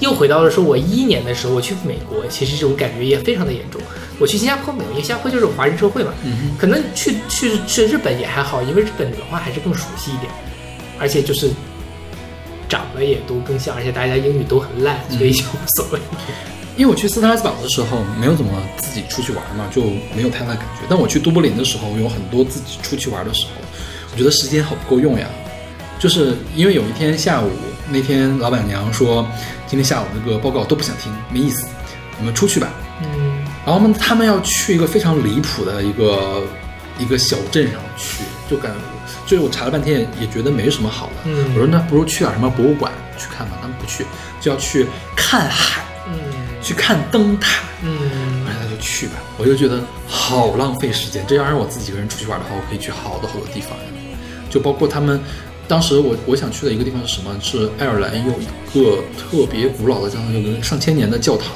又回到了说，我一一年的时候我去美国，其实这种感觉也非常的严重。我去新加坡没有，因为新加坡就是华人社会嘛，可能去去去日本也还好，因为日本的文化还是更熟悉一点，而且就是长得也都更像，而且大家英语都很烂，所以就无所谓。因为我去斯特拉斯堡的时候没有怎么自己出去玩嘛，就没有太大感觉。但我去都柏林的时候，有很多自己出去玩的时候，我觉得时间好不够用呀。就是因为有一天下午，那天老板娘说，今天下午那个报告都不想听，没意思，我们出去吧。嗯，然后呢，他们要去一个非常离谱的一个一个小镇上去，就感觉就是我查了半天也也觉得没什么好的。嗯我说那不如去点什么博物馆去看吧，他们不去，就要去看海，嗯去看灯塔。嗯哎，那就去吧。我就觉得好浪费时间。这要让我自己一个人出去玩的话，我可以去好多好多地方呀。就包括他们，当时我我想去的一个地方是什么？是爱尔兰有一个特别古老的教堂，有个上千年的教堂，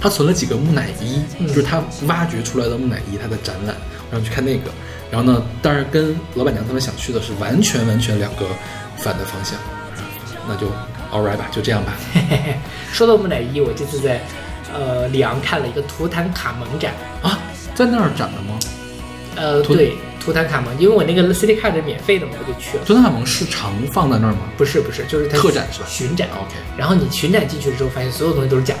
它存了几个木乃伊，就是它挖掘出来的木乃伊，它的展览，然后去看那个。然后呢，当然跟老板娘他们想去的是完全完全两个反的方向。那就 all right 吧，就这样吧。<laughs> 说到木乃伊，我这次在呃里昂看了一个图坦卡蒙展。啊，在那儿展的吗？呃，对，图坦卡蒙，因为我那个 City Card 是免费的嘛，我就去了。图坦卡蒙是常放在那儿吗？不是不是，就是它特展是吧巡展。OK 然后你巡展进去之后，发现所有东西都是假的，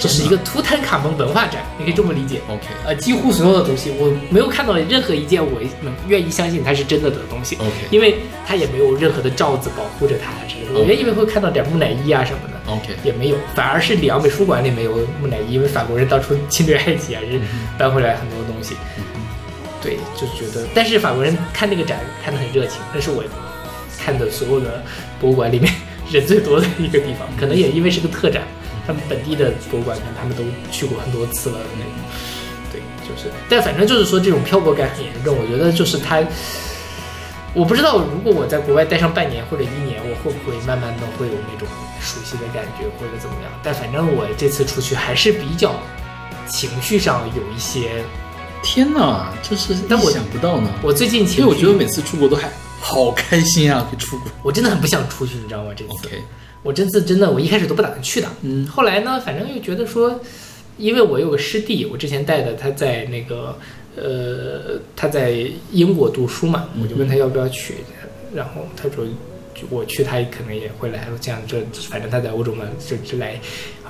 这是一个图坦卡蒙文化展，你可以这么理解。OK 呃，几乎所有的东西，我没有看到任何一件我能愿意相信它是真的的东西。OK 因为它也没有任何的罩子保护着它之类的。我原以为会看到点木乃伊啊什么的。OK 也没有，反而是里昂美术馆里面有木乃伊，因为法国人当初侵略埃及啊，是搬回来很多东西。对，就觉得，但是法国人看那个展看得很热情，那是我看的所有的博物馆里面人最多的一个地方，可能也因为是个特展，他们本地的博物馆可能他们都去过很多次了那种。对，就是，但反正就是说这种漂泊感很严重，我觉得就是它。我不知道，如果我在国外待上半年或者一年，我会不会慢慢的会有那种熟悉的感觉，或者怎么样？但反正我这次出去还是比较情绪上有一些。天哪，这是但我想不到呢。我最近其实，我觉得每次出国都还好开心啊，可以出国。<laughs> 我真的很不想出去，你知道吗？这次我这次真的，我一开始都不打算去的。嗯后来呢，反正又觉得说，因为我有个师弟，我之前带的，他在那个呃，他在英国读书嘛，我就问他要不要去，然后他说。就我去，他可能也会来。这样，这反正他在欧洲嘛，就就来，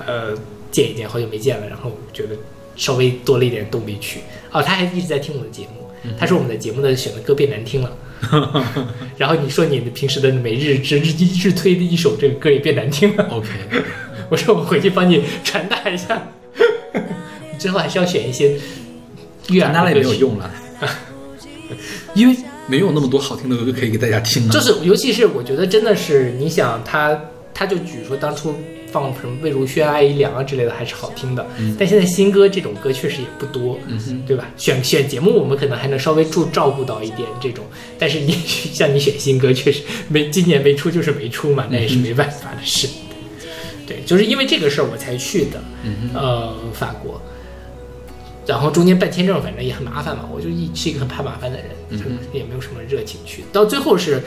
呃，见一见，好久没见了。然后觉得稍微多了一点动力去。哦，他还一直在听我的节目，他说我们的节目的选的歌变难听了，<laughs> 然后你说你的平时的每日日日日推的一首这个歌也变难听了。OK，<laughs> 我说我回去帮你传达一下，你 <laughs> 最后还是要选一些悦耳那了也。没有用了，因为没有那么多好听的歌可以给大家听啊。就是尤其是我觉得真的是，你想他他就举说当初放什么魏如萱、艾怡良啊之类的还是好听的，但现在新歌这种歌确实也不多，对吧？选选节目我们可能还能稍微注照顾到一点这种，但是你 <laughs> 像你选新歌，确实没今年没出就是没出嘛，那也是没办法的事。对，就是因为这个事儿我才去的，呃，法国。然后中间办签证，反正也很麻烦嘛，我就一是一个很怕麻烦的人，就也没有什么热情去。到最后是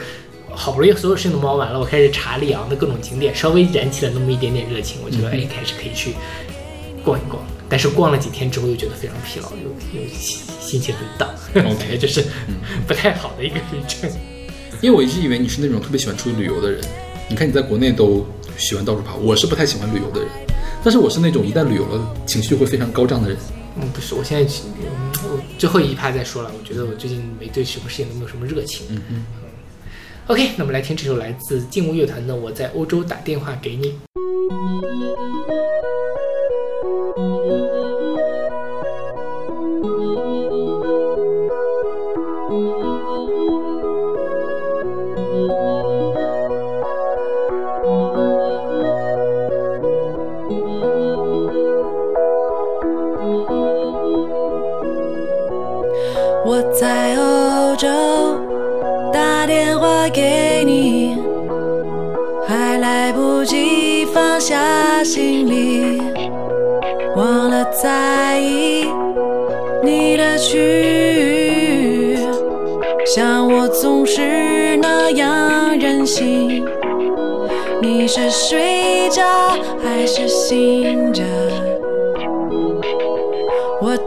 好不容易所有事情都忙完了，我开始查里昂的各种景点，稍微燃起了那么一点点热情，我觉得哎，开始可以去逛一逛。但是逛了几天之后，又觉得非常疲劳，又又心心情很荡，OK，<laughs> 这是不太好的一个旅程。因为我一直以为你是那种特别喜欢出去旅游的人。你看你在国内都喜欢到处跑，我是不太喜欢旅游的人，但是我是那种一旦旅游了，情绪会非常高涨的人。嗯，不是，我现在嗯，我最后一趴再说了。我觉得我最近没对什么事情都没有什么热情。嗯嗯。OK，那我们来听这首来自劲舞乐团的《我在欧洲打电话给你》。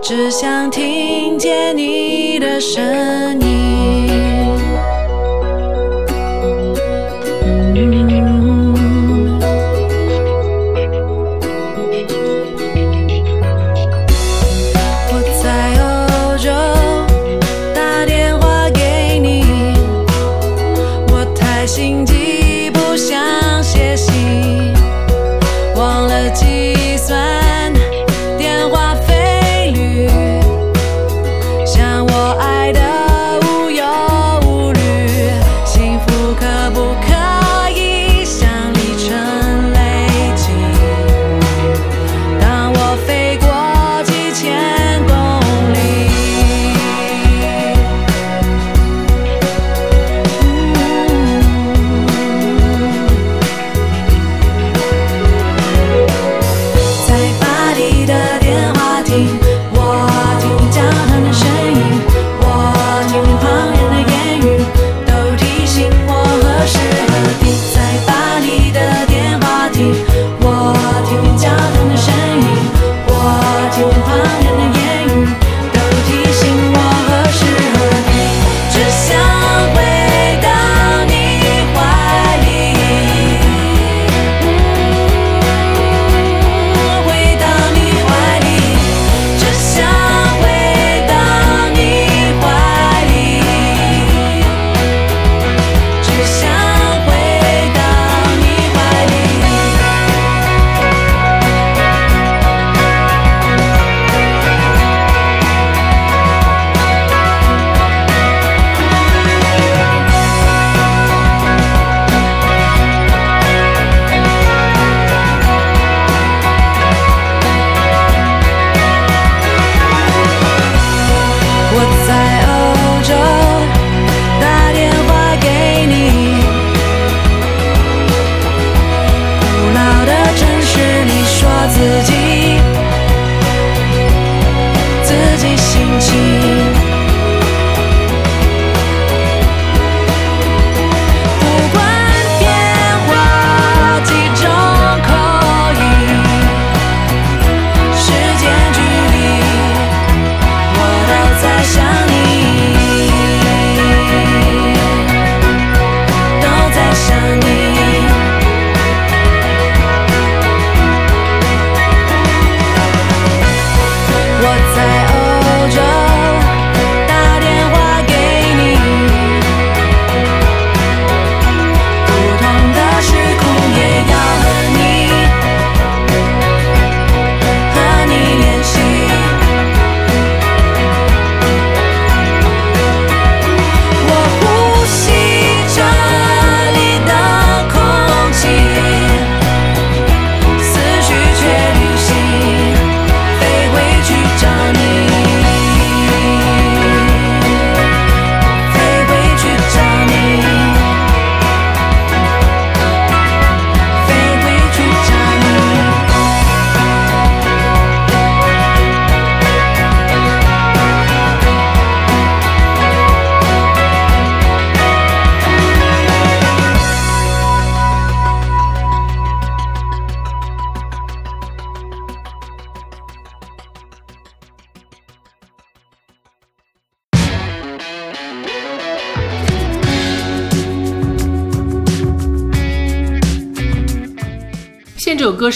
只想听见你的声音。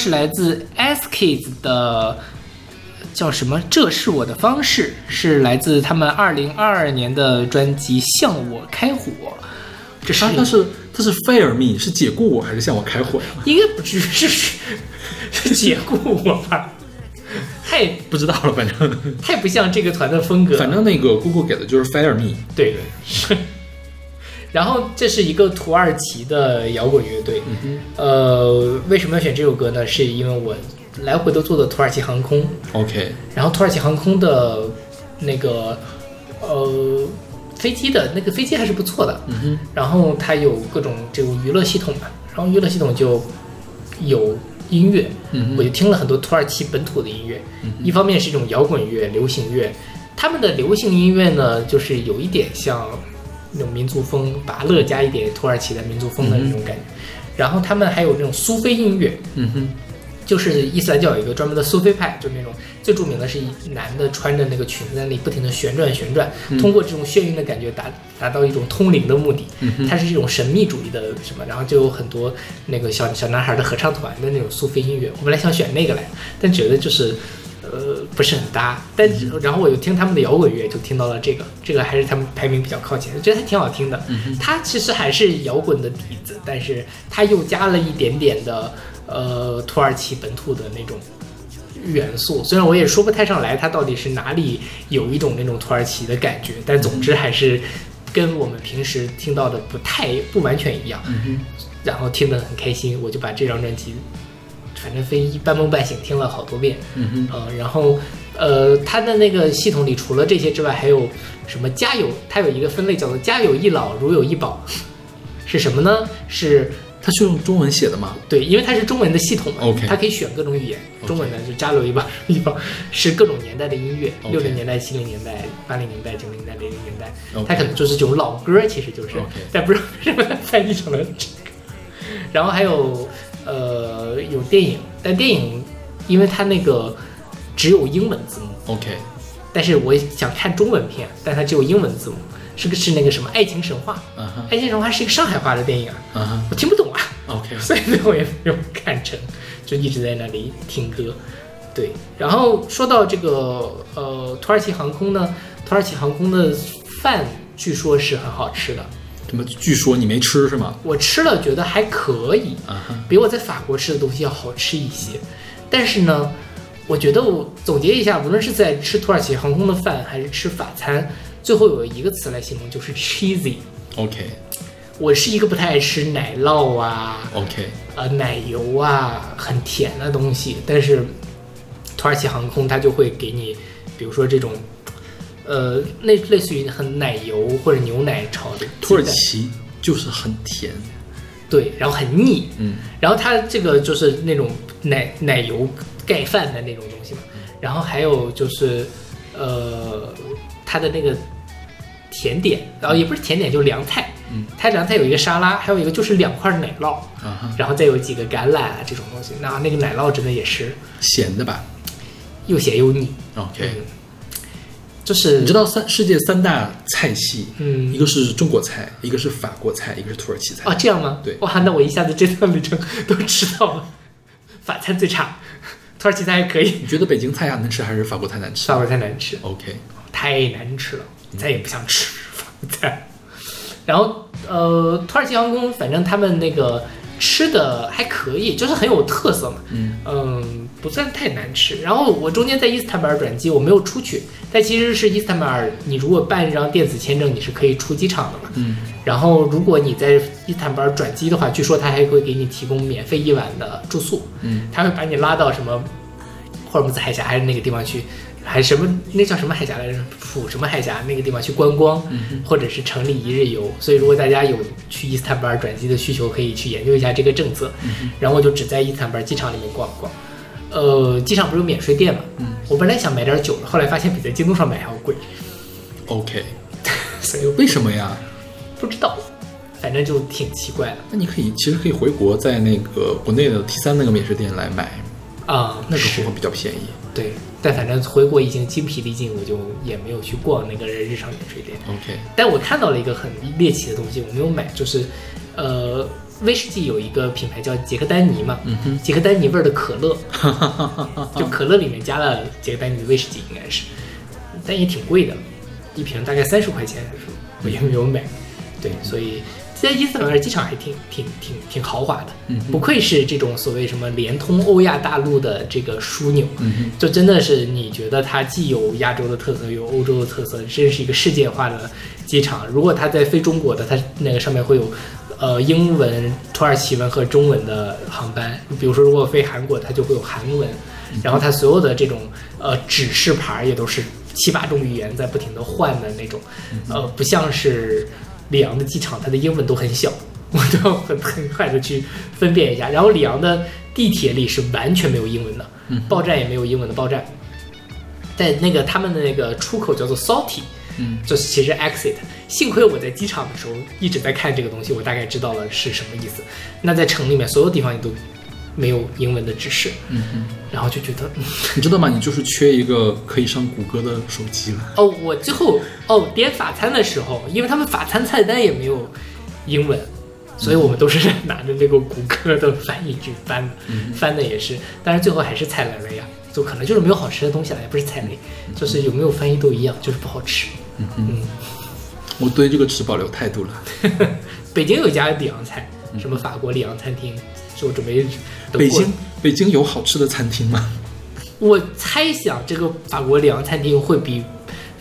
是来自 S Kids 的，叫什么？这是我的方式，是来自他们二零二二年的专辑《向我开火》。这是他他是他是 fire me 是解雇我还是向我开火呀？应该不至于是是解雇我吧？<laughs> 太不知道了，反正太不像这个团的风格。反正那个 Google 给的就是 fire me。对对是。<laughs> 然后这是一个土耳其的摇滚为什么要选这首歌呢？是因为我来回都坐的土耳其航空，OK，然后土耳其航空的那个呃飞机的那个飞机还是不错的，嗯哼，然后它有各种这种娱乐系统嘛，然后娱乐系统就有音乐，嗯我就听了很多土耳其本土的音乐，一方面是一种摇滚乐、流行乐，他们的流行音乐呢，就是有一点像那种民族风，拔乐加一点土耳其的民族风的那种感觉，然后他们还有那种苏菲音乐，嗯哼，就是伊斯兰教有一个专门的苏菲派，就是那种最著名的是一男的穿着那个裙子在那里不停的旋转旋转，嗯通过这种眩晕的感觉达达到一种通灵的目的。它是这种神秘主义的什么，然后就有很多那个小小男孩的合唱团的那种苏菲音乐。我本来想选那个来，但觉得就是。呃，不是很搭，但嗯是然后我又听他们的摇滚乐，就听到了这个，这个还是他们排名比较靠前，觉得还挺好听的。嗯它其实还是摇滚的底子，但是它又加了一点点的呃土耳其本土的那种元素。虽然我也说不太上来它到底是哪里有一种那种土耳其的感觉，但总之还是跟我们平时听到的不太不完全一样。嗯然后听得很开心，我就把这张专辑，反正非半梦半醒听了好多遍。嗯哼，呃，然后呃，它的那个系统里除了这些之外，还有什么家有？它有一个分类叫做“家有一老，如有一宝”，是什么呢？是它是用中文写的吗？对，因为它是中文的系统嘛 OK 它可以选各种语言。中文的就家有一宝，一宝是各种年代的音乐六零年代、七零年代、八零年代、九零年代、零零年代它可能就是这种老歌，其实就是 <laughs> 但不知道为什么翻译成了这个。然后还有呃有电影，但电影因为它那个只有英文字幕。OK，但是我想看中文片，但它只有英文字幕，是个是那个什么《爱情神话》。爱情神话》是一个上海话的电影啊，我听不懂啊，，OK，<laughs> 所以最后也没有看成，就一直在那里听歌。对，然后说到这个呃土耳其航空呢，土耳其航空的饭据说是很好吃的，怎么？据说你没吃是吗？我吃了觉得还可以，啊，比我在法国吃的东西要好吃一些。但是呢，我觉得我总结一下，无论是在吃土耳其航空的饭，还是吃法餐，最后有一个词来形容，就是 cheesy。OK 我是一个不太爱吃奶酪啊、OK，呃奶油啊很甜的东西，但是土耳其航空它就会给你，比如说这种。呃，类类似于很奶油或者牛奶炒的土耳其就是很甜，对，然后很腻，嗯。然后它这个就是那种奶奶油盖饭的那种东西嘛，然后还有就是呃它的那个甜点，然后也不是甜点，就是凉菜，嗯，它凉菜有一个沙拉，还有一个就是两块奶酪，啊哈，然后再有几个橄榄啊这种东西，那那个奶酪真的也是咸的吧？又咸又腻，？OK，就是你知道三世界三大菜系，嗯一个是中国菜，一个是法国菜，一个是土耳其菜。哦这样吗？对哇，那我一下子这段旅程都吃到了，法餐最差，土耳其菜还可以，你觉得北京菜呀难吃还是法国菜难吃法国菜难吃。？OK，太难吃了，再也不想吃法国菜。然后呃，土耳其航空反正他们那个吃的还可以，就是很有特色嘛，嗯不算太难吃。然后我中间在伊斯坦布尔转机，我没有出去，但其实是伊斯坦布尔，你如果办一张电子签证，你是可以出机场的嘛。嗯然后如果你在伊斯坦布尔转机的话，据说他还会给你提供免费一晚的住宿，嗯他会把你拉到什么霍尔木兹海峡还是那个地方去，还什么那叫什么海峡来着？普什么海峡那个地方去观光，嗯或者是城里一日游。所以如果大家有去伊斯坦布尔转机的需求，可以去研究一下这个政策。嗯然后我就只在伊斯坦布尔机场里面逛逛。呃，机场不是有免税店嘛？嗯我本来想买点酒的，后来发现比在京东上买还要贵，，OK，<laughs> 所以为什么呀？不知道，反正就挺奇怪的那你可以其实可以回国，在那个国内的 T 三那个免税店来买，啊。那个是会比较便宜。对，但反正回国已经精疲力尽，我就也没有去逛那个日常免税店。OK，但我看到了一个很猎奇的东西，我没有买，就是，呃，威士忌有一个品牌叫杰克丹尼嘛，嗯哼，杰克丹尼味儿的可乐，<laughs> 就可乐里面加了杰克丹尼的威士忌，应该是，但也挺贵的，一瓶大概三十块钱，我也没有买。对，所以在伊斯坦布尔机场还挺挺挺挺豪华的，嗯不愧是这种所谓什么连通欧亚大陆的这个枢纽，嗯就真的是你觉得它既有亚洲的特色，有欧洲的特色，真是一个世界化的机场。如果它在飞中国的，它那个上面会有。呃，英文、土耳其文和中文的航班，比如说如果飞韩国，它就会有韩文，然后它所有的这种呃指示牌也都是七八种语言在不停的换的那种，呃，不像是里昂的机场，它的英文都很小，<laughs> 我都要很很快的去分辨一下。然后里昂的地铁里是完全没有英文的，报站也没有英文的报站，在那个他们的那个出口叫做 Salty，嗯，就是其实 exit。幸亏我在机场的时候一直在看这个东西，我大概知道了是什么意思。那在城里面所有地方你都没有英文的知识，嗯嗯，然后就觉得，嗯你知道吗？你就是缺一个可以上谷歌的手机了。<laughs> 哦，我最后哦点法餐的时候，因为他们法餐菜单也没有英文，所以我们都是拿着那个谷歌的翻译去翻的，翻的也是，但是最后还是踩雷了呀。就可能就是没有好吃的东西了，也不是踩雷，就是有没有翻译都一样，就是不好吃。嗯，我对这个持保留态度了。<laughs> 北京有一家里昂菜，什么法国里昂餐厅，是我准备北京北京有好吃的餐厅吗？<laughs> 我猜想这个法国里昂餐厅会比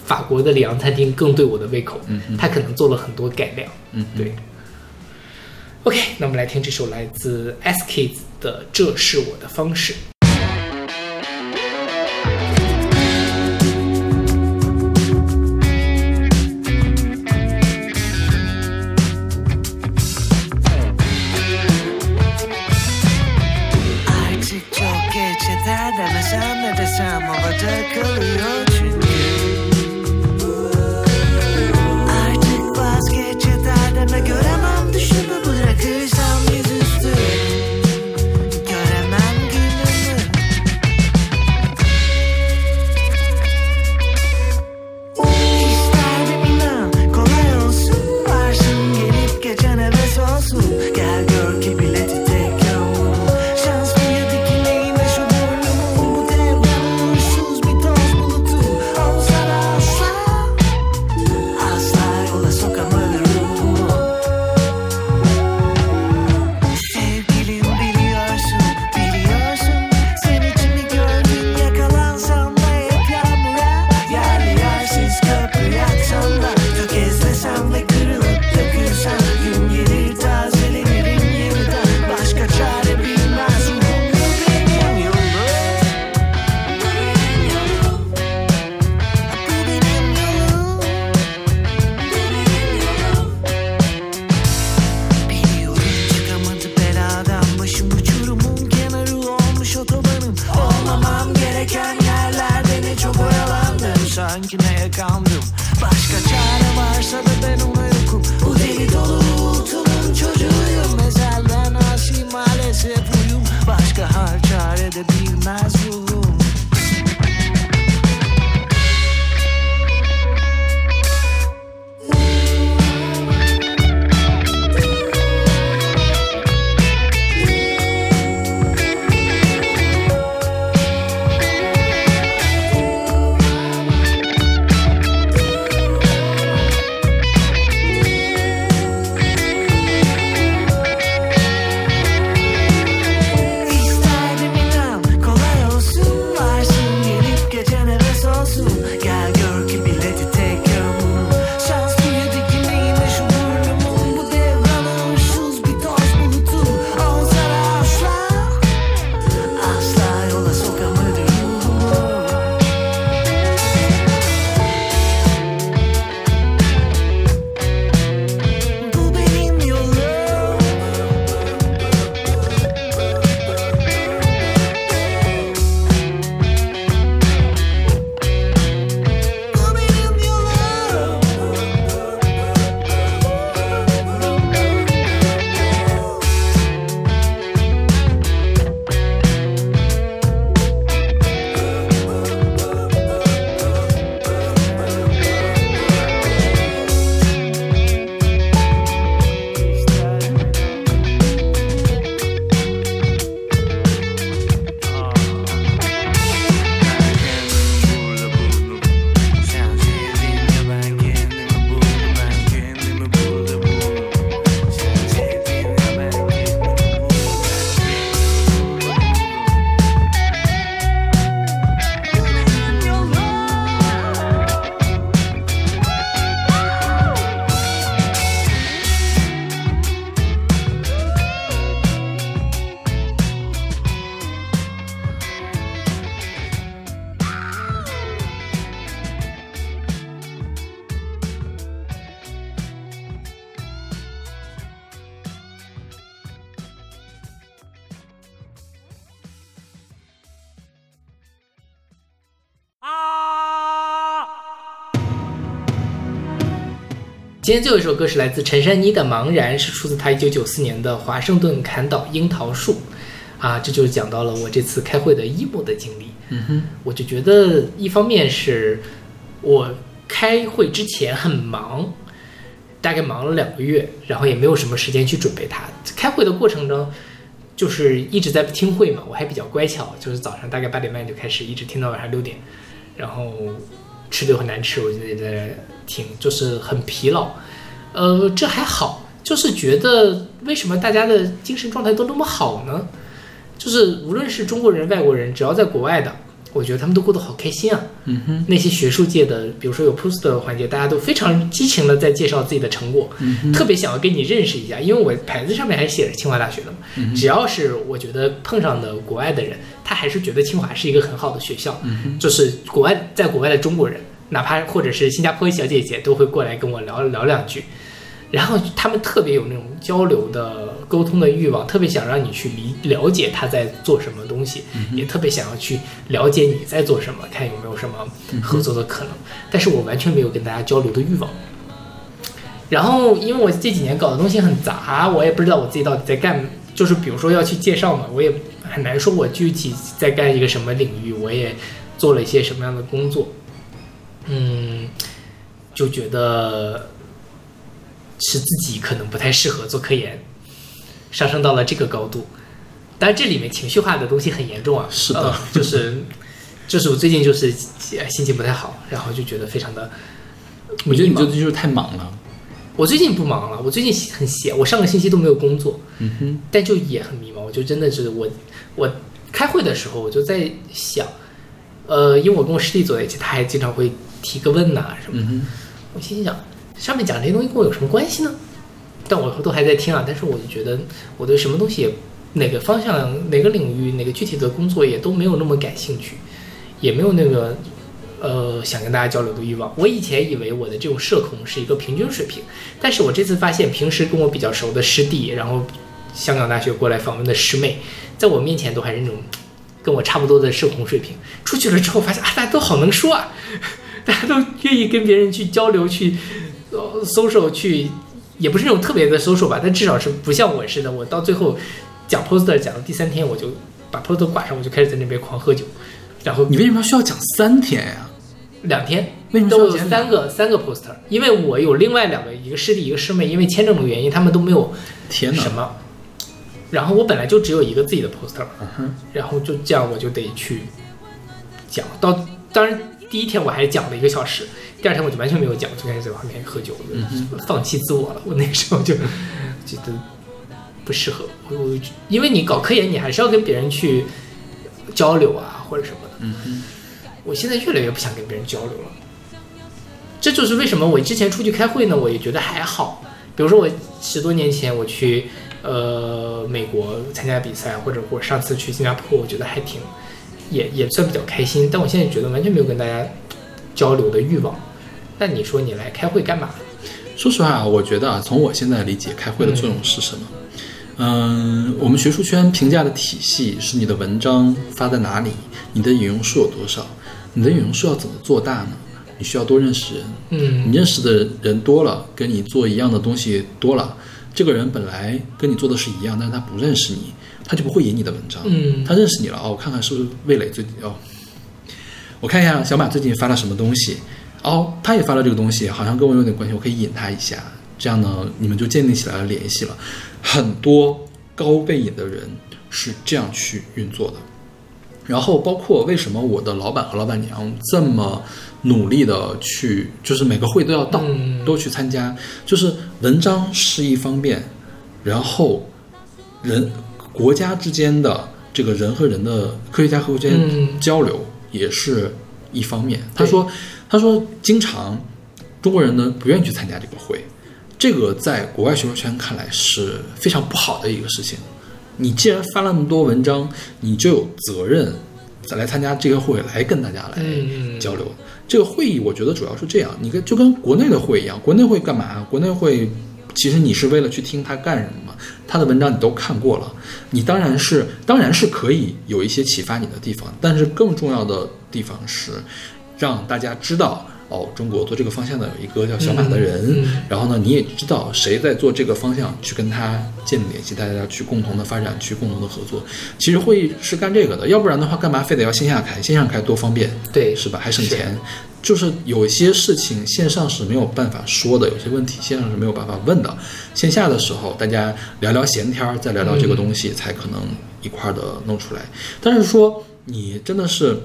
法国的里昂餐厅更对我的胃口，嗯他可能做了很多改良。嗯，对。OK，那我们来听这首来自 S Kids 的《这是我的方式》。今天最后一首歌是来自陈珊妮的《茫然》，是出自她一九九四年的《华盛顿砍倒樱桃树》，啊，这就是讲到了我这次开会的 emo 的经历。嗯哼，我就觉得一方面是我开会之前很忙，大概忙了两个月，然后也没有什么时间去准备它。开会的过程中，就是一直在听会嘛，我还比较乖巧，就是早上大概八点半就开始，一直听到晚上六点，然后吃的又很难吃，我就也在听，就是很疲劳。呃，这还好，就是觉得为什么大家的精神状态都那么好呢？就是无论是中国人、外国人，只要在国外的，我觉得他们都过得好开心啊。嗯哼，那些学术界的，比如说有 poster 环节，大家都非常激情的在介绍自己的成果，嗯特别想要跟你认识一下，因为我牌子上面还写着清华大学的嘛。嗯只要是我觉得碰上的国外的人，他还是觉得清华是一个很好的学校，嗯就是国外在国外的中国人，哪怕或者是新加坡小姐姐，都会过来跟我聊聊两句。然后他们特别有那种交流的、沟通的欲望，特别想让你去理了解他在做什么东西，也特别想要去了解你在做什么，看有没有什么合作的可能。但是我完全没有跟大家交流的欲望。然后，因为我这几年搞的东西很杂，我也不知道我自己到底在干，就是比如说要去介绍嘛，我也很难说我具体在干一个什么领域，我也做了一些什么样的工作，嗯，就觉得是自己可能不太适合做科研，上升到了这个高度。当然，这里面情绪化的东西很严重啊，是的呃就是就是我最近就是呃心情不太好，然后就觉得非常的我觉得你最近就是太忙了。我最近不忙了，我最近很闲，我上个星期都没有工作，嗯哼，但就也很迷茫。我就真的是我我开会的时候，我就在想，呃，因为我跟我师弟坐在一起，他还经常会提个问呐、什么的。嗯，我心想，上面讲这些东西跟我有什么关系呢？但我都还在听啊，但是我就觉得我对什么东西也哪个方向、哪个领域、哪个具体的工作也都没有那么感兴趣，也没有那个呃想跟大家交流的欲望。我以前以为我的这种社恐是一个平均水平，但是我这次发现，平时跟我比较熟的师弟，然后香港大学过来访问的师妹，在我面前都还是那种跟我差不多的社恐水平。出去了之后发现啊，大家都好能说啊，大家都愿意跟别人去交流，去 social 去，也不是那种特别的 social 吧，但至少是不像我似的，我到最后讲 poster 讲到第三天，我就把 poster 挂上，我就开始在那边狂喝酒，然后你为什么需要讲三天呀？两天，为什么需都有三个三个 poster，因为我有另外两个，一个师弟一个师妹，因为签证的原因，他们都没有天哪！什么，然后我本来就只有一个自己的 poster，嗯，然后就这样我就得去讲到，当然第一天我还讲了一个小时，第二天我就完全没有讲，就开始在旁边喝酒，放弃自我了。我那个时候就觉得不适合，我我因为你搞科研，你还是要跟别人去交流啊或者什么的。嗯，我现在越来越不想跟别人交流了。这就是为什么我之前出去开会呢，我也觉得还好。比如说我十多年前我去呃美国参加比赛，或者我上次去新加坡，我觉得还挺也也算比较开心。但我现在觉得完全没有跟大家交流的欲望。那你说你来开会干嘛？说实话啊，我觉得啊，从我现在理解，开会的作用是什么？嗯，我们学术圈评价的体系是你的文章发在哪里，你的引用数有多少，你的引用数要怎么做大呢？你需要多认识人，嗯你认识的人多了，跟你做一样的东西多了，这个人本来跟你做的是一样，但是他不认识你，他就不会引你的文章。嗯他认识你了哦，我看看是不是魏磊最近哦，我看一下小马最近发了什么东西，哦，他也发了这个东西，好像跟我有点关系，我可以引他一下，这样呢，你们就建立起来了联系了。很多高被引的人是这样去运作的。然后包括为什么我的老板和老板娘这么努力的去，就是每个会都要到，嗯都去参加，就是文章是一方面，然后人国家之间的这个人和人的科学家和科学家嗯交流也是一方面。他说，他说经常中国人呢不愿意去参加这个会，这个在国外学术圈看来是非常不好的一个事情。你既然发了那么多文章，你就有责任再来参加这个会，来跟大家来嗯交流。这个会议我觉得主要是这样，你跟就跟国内的会一样，国内会干嘛？国内会其实你是为了去听他干什么嘛？他的文章你都看过了，你当然是当然是可以有一些启发你的地方，但是更重要的地方是让大家知道哦，中国做这个方向的有一个叫小马的人，嗯嗯然后呢，你也知道谁在做这个方向，去跟他建立联系，大家去共同的发展，去共同的合作。其实会议是干这个的，要不然的话，干嘛非得要线下开？线上开多方便，对是吧？还省钱。就是有些事情线上是没有办法说的，有些问题线上是没有办法问的。线下的时候，大家聊聊闲天儿，再聊聊这个东西，才可能一块儿的弄出来。但是说你真的是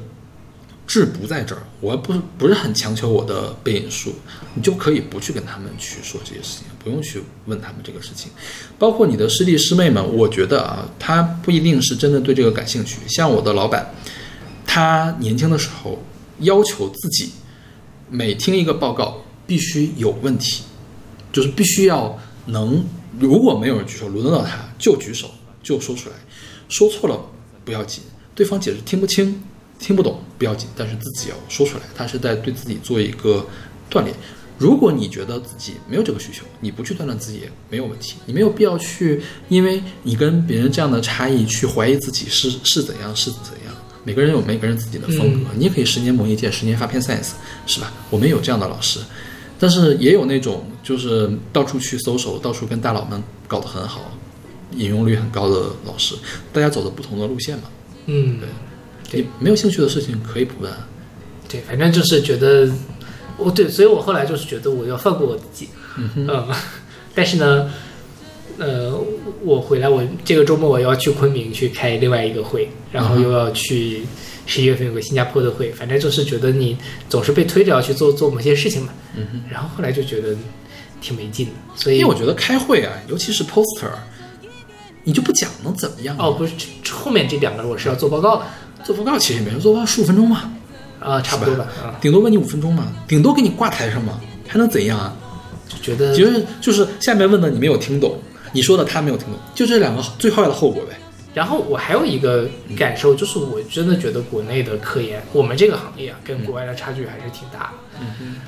志不在这儿，我不不是很强求我的背影术，你就可以不去跟他们去说这些事情，不用去问他们这个事情。包括你的师弟师妹们，我觉得啊，他不一定是真的对这个感兴趣。像我的老板，他年轻的时候要求自己每听一个报告必须有问题，就是必须要能，如果没有人举手，轮得到他就举手就说出来，说错了不要紧，对方解释听不清、听不懂不要紧，但是自己要说出来，他是在对自己做一个锻炼。如果你觉得自己没有这个需求，你不去锻炼自己也没有问题，你没有必要去，因为你跟别人这样的差异去怀疑自己是是怎样是怎样。每个人有每个人自己的风格，你也可以十年磨一剑，十年发片 science，是吧？我们有这样的老师，但是也有那种就是到处去搜手，到处跟大佬们搞得很好，引用率很高的老师，大家走的不同的路线嘛。嗯，对。你没有兴趣的事情可以不问，对，反正就是觉得，我对，所以我后来就是觉得我要放过我自己，嗯，<laughs> 但是呢，呃，我回来我这个周末我要去昆明去开另外一个会，然后又要去十一月份有个新加坡的会，反正就是觉得你总是被推着要去做做某些事情嘛，嗯哼。然后后来就觉得挺没劲的，所以因为我觉得开会啊，尤其是 poster，你就不讲能怎么样？哦，不是这后面这两个我是要做报告的，做报告其实也没人做报告十五分钟嘛，啊，差不多吧，啊，顶多问你五分钟嘛，顶多给你挂台上嘛，还能怎样啊？就觉得就是就是下面问的你没有听懂，你说的他没有听懂，就这两个最坏的后果呗。然后我还有一个感受，就是我真的觉得国内的科研，我们这个行业啊，跟国外的差距还是挺大的。嗯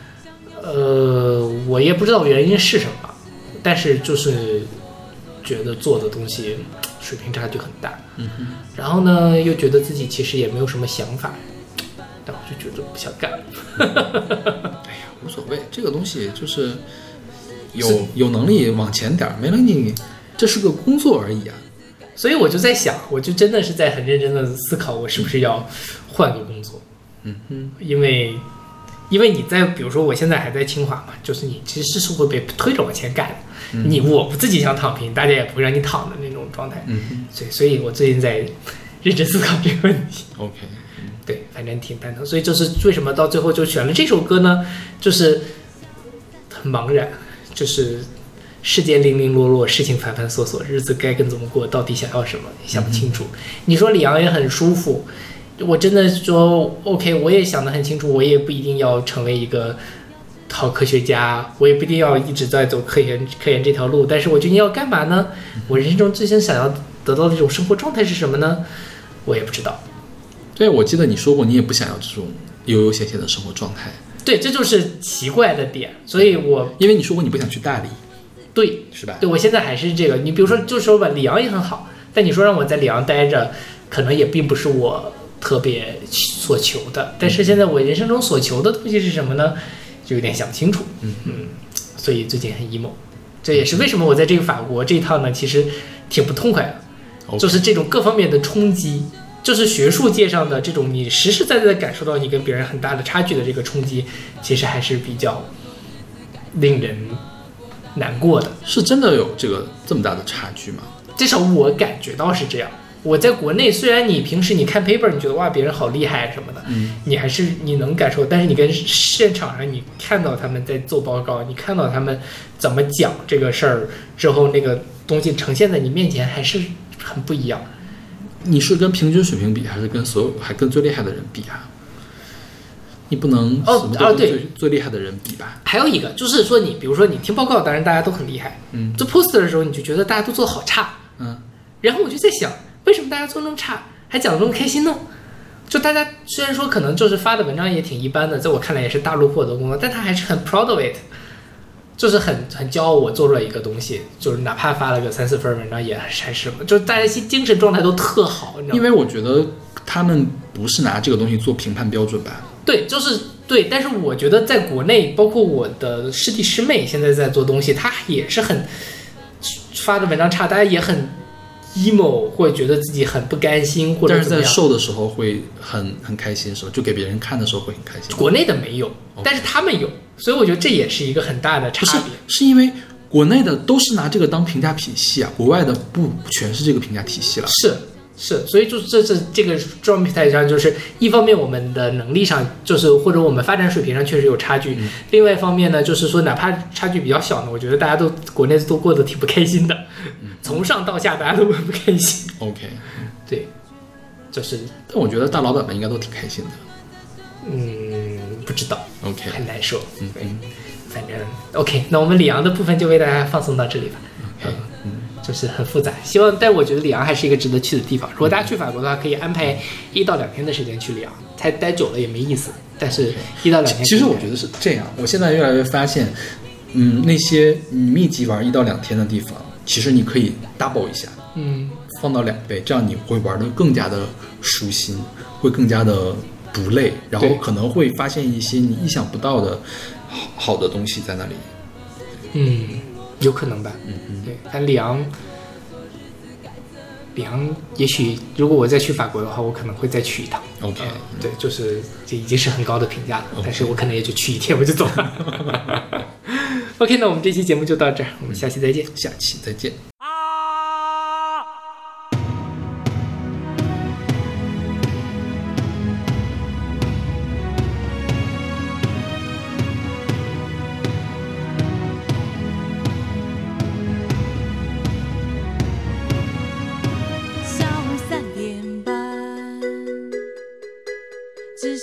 呃，我也不知道原因是什么，但是就是觉得做的东西水平差距很大。嗯哼，然后呢，又觉得自己其实也没有什么想法，但我就觉得不想干。<laughs> 哎呀，无所谓，这个东西就是有有能力往前点儿，没能力，这是个工作而已啊。所以我就在想，我就真的是在很认真的思考，我是不是要换个工作。嗯嗯，因为，因为你在，比如说我现在还在清华嘛，就是你其实是会被推着往前干的。你我不自己想躺平，大家也不会让你躺的那种状态。嗯嗯所以，所以我最近在认真思考这个问题。，OK，对，反正挺蛋疼。所以就是为什么到最后就选了这首歌呢？就是很茫然，就是世界零零落落，事情繁繁琐琐，日子该跟怎么过，到底想要什么，也想不清楚。你说李阳也很舒服，我真的说 OK，我也想得很清楚，我也不一定要成为一个。好科学家，我也不一定要一直在走科研科研这条路，但是我究竟要干嘛呢？我人生中最先想要得到的这种生活状态是什么呢？我也不知道。对，我记得你说过，你也不想要这种悠悠闲闲的生活状态，对，这就是奇怪的点，所以我因为你说过你不想去大理，对是吧？对我现在还是这个。你比如说，就说吧，里昂也很好，但你说让我在里昂待着，可能也并不是我特别所求的。但是现在我人生中所求的东西是什么呢？就有点想不清楚。嗯嗯，所以最近很 emo，这也是为什么我在这个法国这一趟呢，其实挺不痛快的。就是这种各方面的冲击，就是学术界上的这种你实实在在的感受到你跟别人很大的差距的这个冲击，其实还是比较令人难过的。是真的有这个这么大的差距吗？至少我感觉到是这样。我在国内，虽然你平时你看 paper，你觉得哇别人好厉害什么的，嗯，你还是你能感受，但是你跟现场上你看到他们在做报告，你看到他们怎么讲这个事儿之后，那个东西呈现在你面前还是很不一样。你是跟平均水平比，还是跟所有还跟最厉害的人比啊？你不能哦什么都跟啊对最最厉害的人比吧？还有一个就是说你，比如说你听报告，当然大家都很厉害，嗯做 poster 的时候你就觉得大家都做的好差，嗯，然后我就在想，为什么大家做那么差，还讲的那么开心呢？就大家虽然说可能就是发的文章也挺一般的，在我看来也是大陆获得工作，但他还是很 proud of it，就是很很骄傲，我做出来一个东西，就是哪怕发了个三四分文章也还是什么，就是大家心精神状态都特好，你知道吗？因为我觉得他们不是拿这个东西做评判标准吧？对，就是对，但是我觉得在国内，包括我的师弟师妹现在在做东西，他也是很发的文章差，大家也很 emo，会觉得自己很不甘心，或者但是在。瘦的时候会很很开心，是吧？就给别人看的时候会很开心。国内的没有，但是他们有，所以我觉得这也是一个很大的差别。是因为国内的都是拿这个当评价体系啊，国外的不全是这个评价体系了。是是，所以就这这这个状态上，就是一方面我们的能力上，就是或者我们发展水平上确实有差距；另外一方面呢，就是说哪怕差距比较小呢，我觉得大家都国内都过得挺不开心的，从上到下大家都很不开心。OK，对，就是但我觉得大老板们应该都挺开心的。嗯，不知道 OK，很难受。嗯对，反正 OK，那我们里昂的部分就为大家放送到这里吧。OK，就是很复杂，希望，但我觉得里昂还是一个值得去的地方。如果大家去法国的话，可以安排一到两天的时间去里昂，太待久了也没意思。但是，一到两天，其实我觉得是这样，我现在越来越发现，嗯，那些你密集玩一到两天的地方，其实你可以 double 一下，嗯，放到两倍，这样你会玩的更加的舒心，会更加的不累，然后可能会发现一些你意想不到的好好的东西在那里。嗯，有可能吧。嗯嗯，对，但里昂，里昂，也许如果我再去法国的话，我可能会再去一趟。OK，呃对，就是这已经是很高的评价了但是我可能也就去一天我就走了。<laughs> OK，那我们这期节目就到这儿，我们下期再见。下期再见。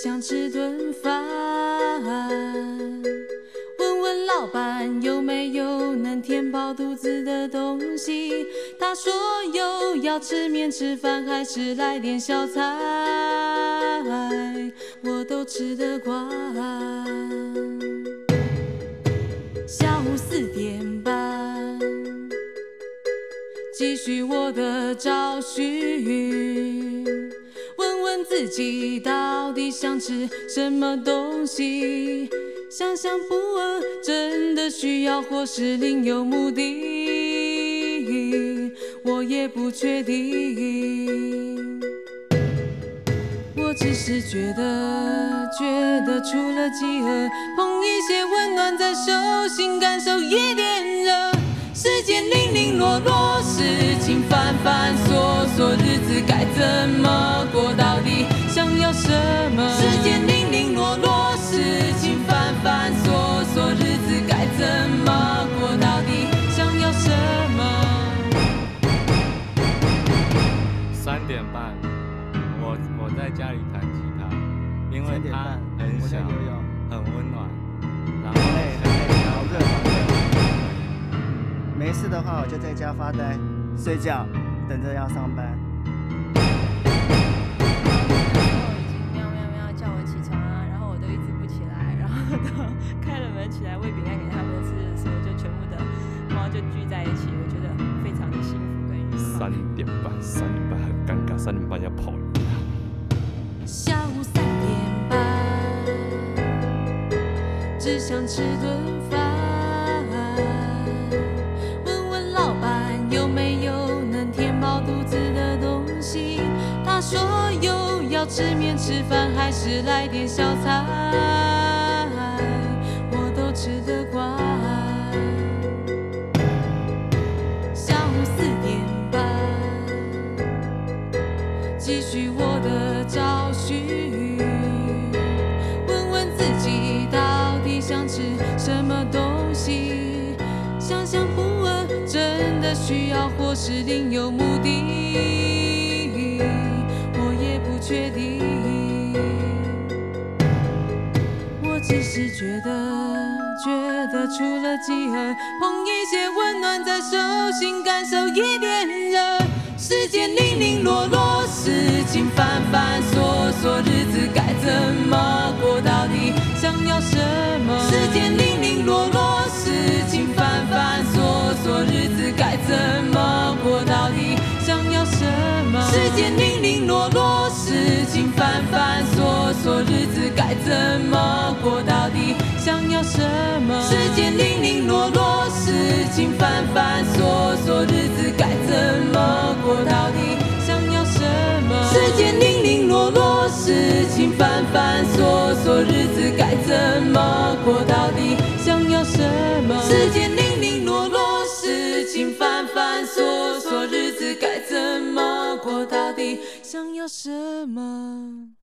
想吃顿饭。问问老板有没有能填饱肚子的东西？他说有，要吃面吃饭还是来点小菜？我都吃得惯。下午四点半。继续我的找寻，问自己到底想吃什么东西。想想不饿，真的需要或是另有目的，我也不确定。我只是觉得，觉得除了饥饿，碰一些温暖在手心，感受一点热。世间零零落落，事情繁繁琐琐，日子该怎么过到底？想要什么？世间零零落落，事情繁繁琐琐，日子该怎么过到底？想要什么？三点半，我我在家里弹吉他，因为它很小，没事的话，我就在家发呆、睡觉，等着要上班。喵喵喵叫我起床啊，然后我都一直不起来，然后都开了门起来喂饼干给他们吃的时候，就全部的猫就聚在一起，我觉得非常的幸福跟愉快。三点半，三点半很尴尬，三点半要跑了。下午三点半，只想吃顿说有，要吃面吃饭还是来点小菜？我都吃得惯。下午四点半。继续我的找寻，问问自己到底想吃什么东西。想想不饿，真的需要或是另有目的，确定。我只是觉得，觉得除了饥饿，碰一些温暖在手心，感受一点热。世间零零落落，事情繁繁琐琐，日子该怎么过到底？想要什么？世间零零落落，事情繁繁琐琐，日子该怎么过到底？想要什么？世间零，繁琐琐，日子该怎么过到底？想要什么？时间零零落落，事情繁繁琐琐，日子该怎么过到底？想要什么？时间零零落落，事情繁繁琐琐，日子该怎么过到底？想要什么？时间零零落落，事情繁繁琐琐，日子该怎么过到底？想要什么？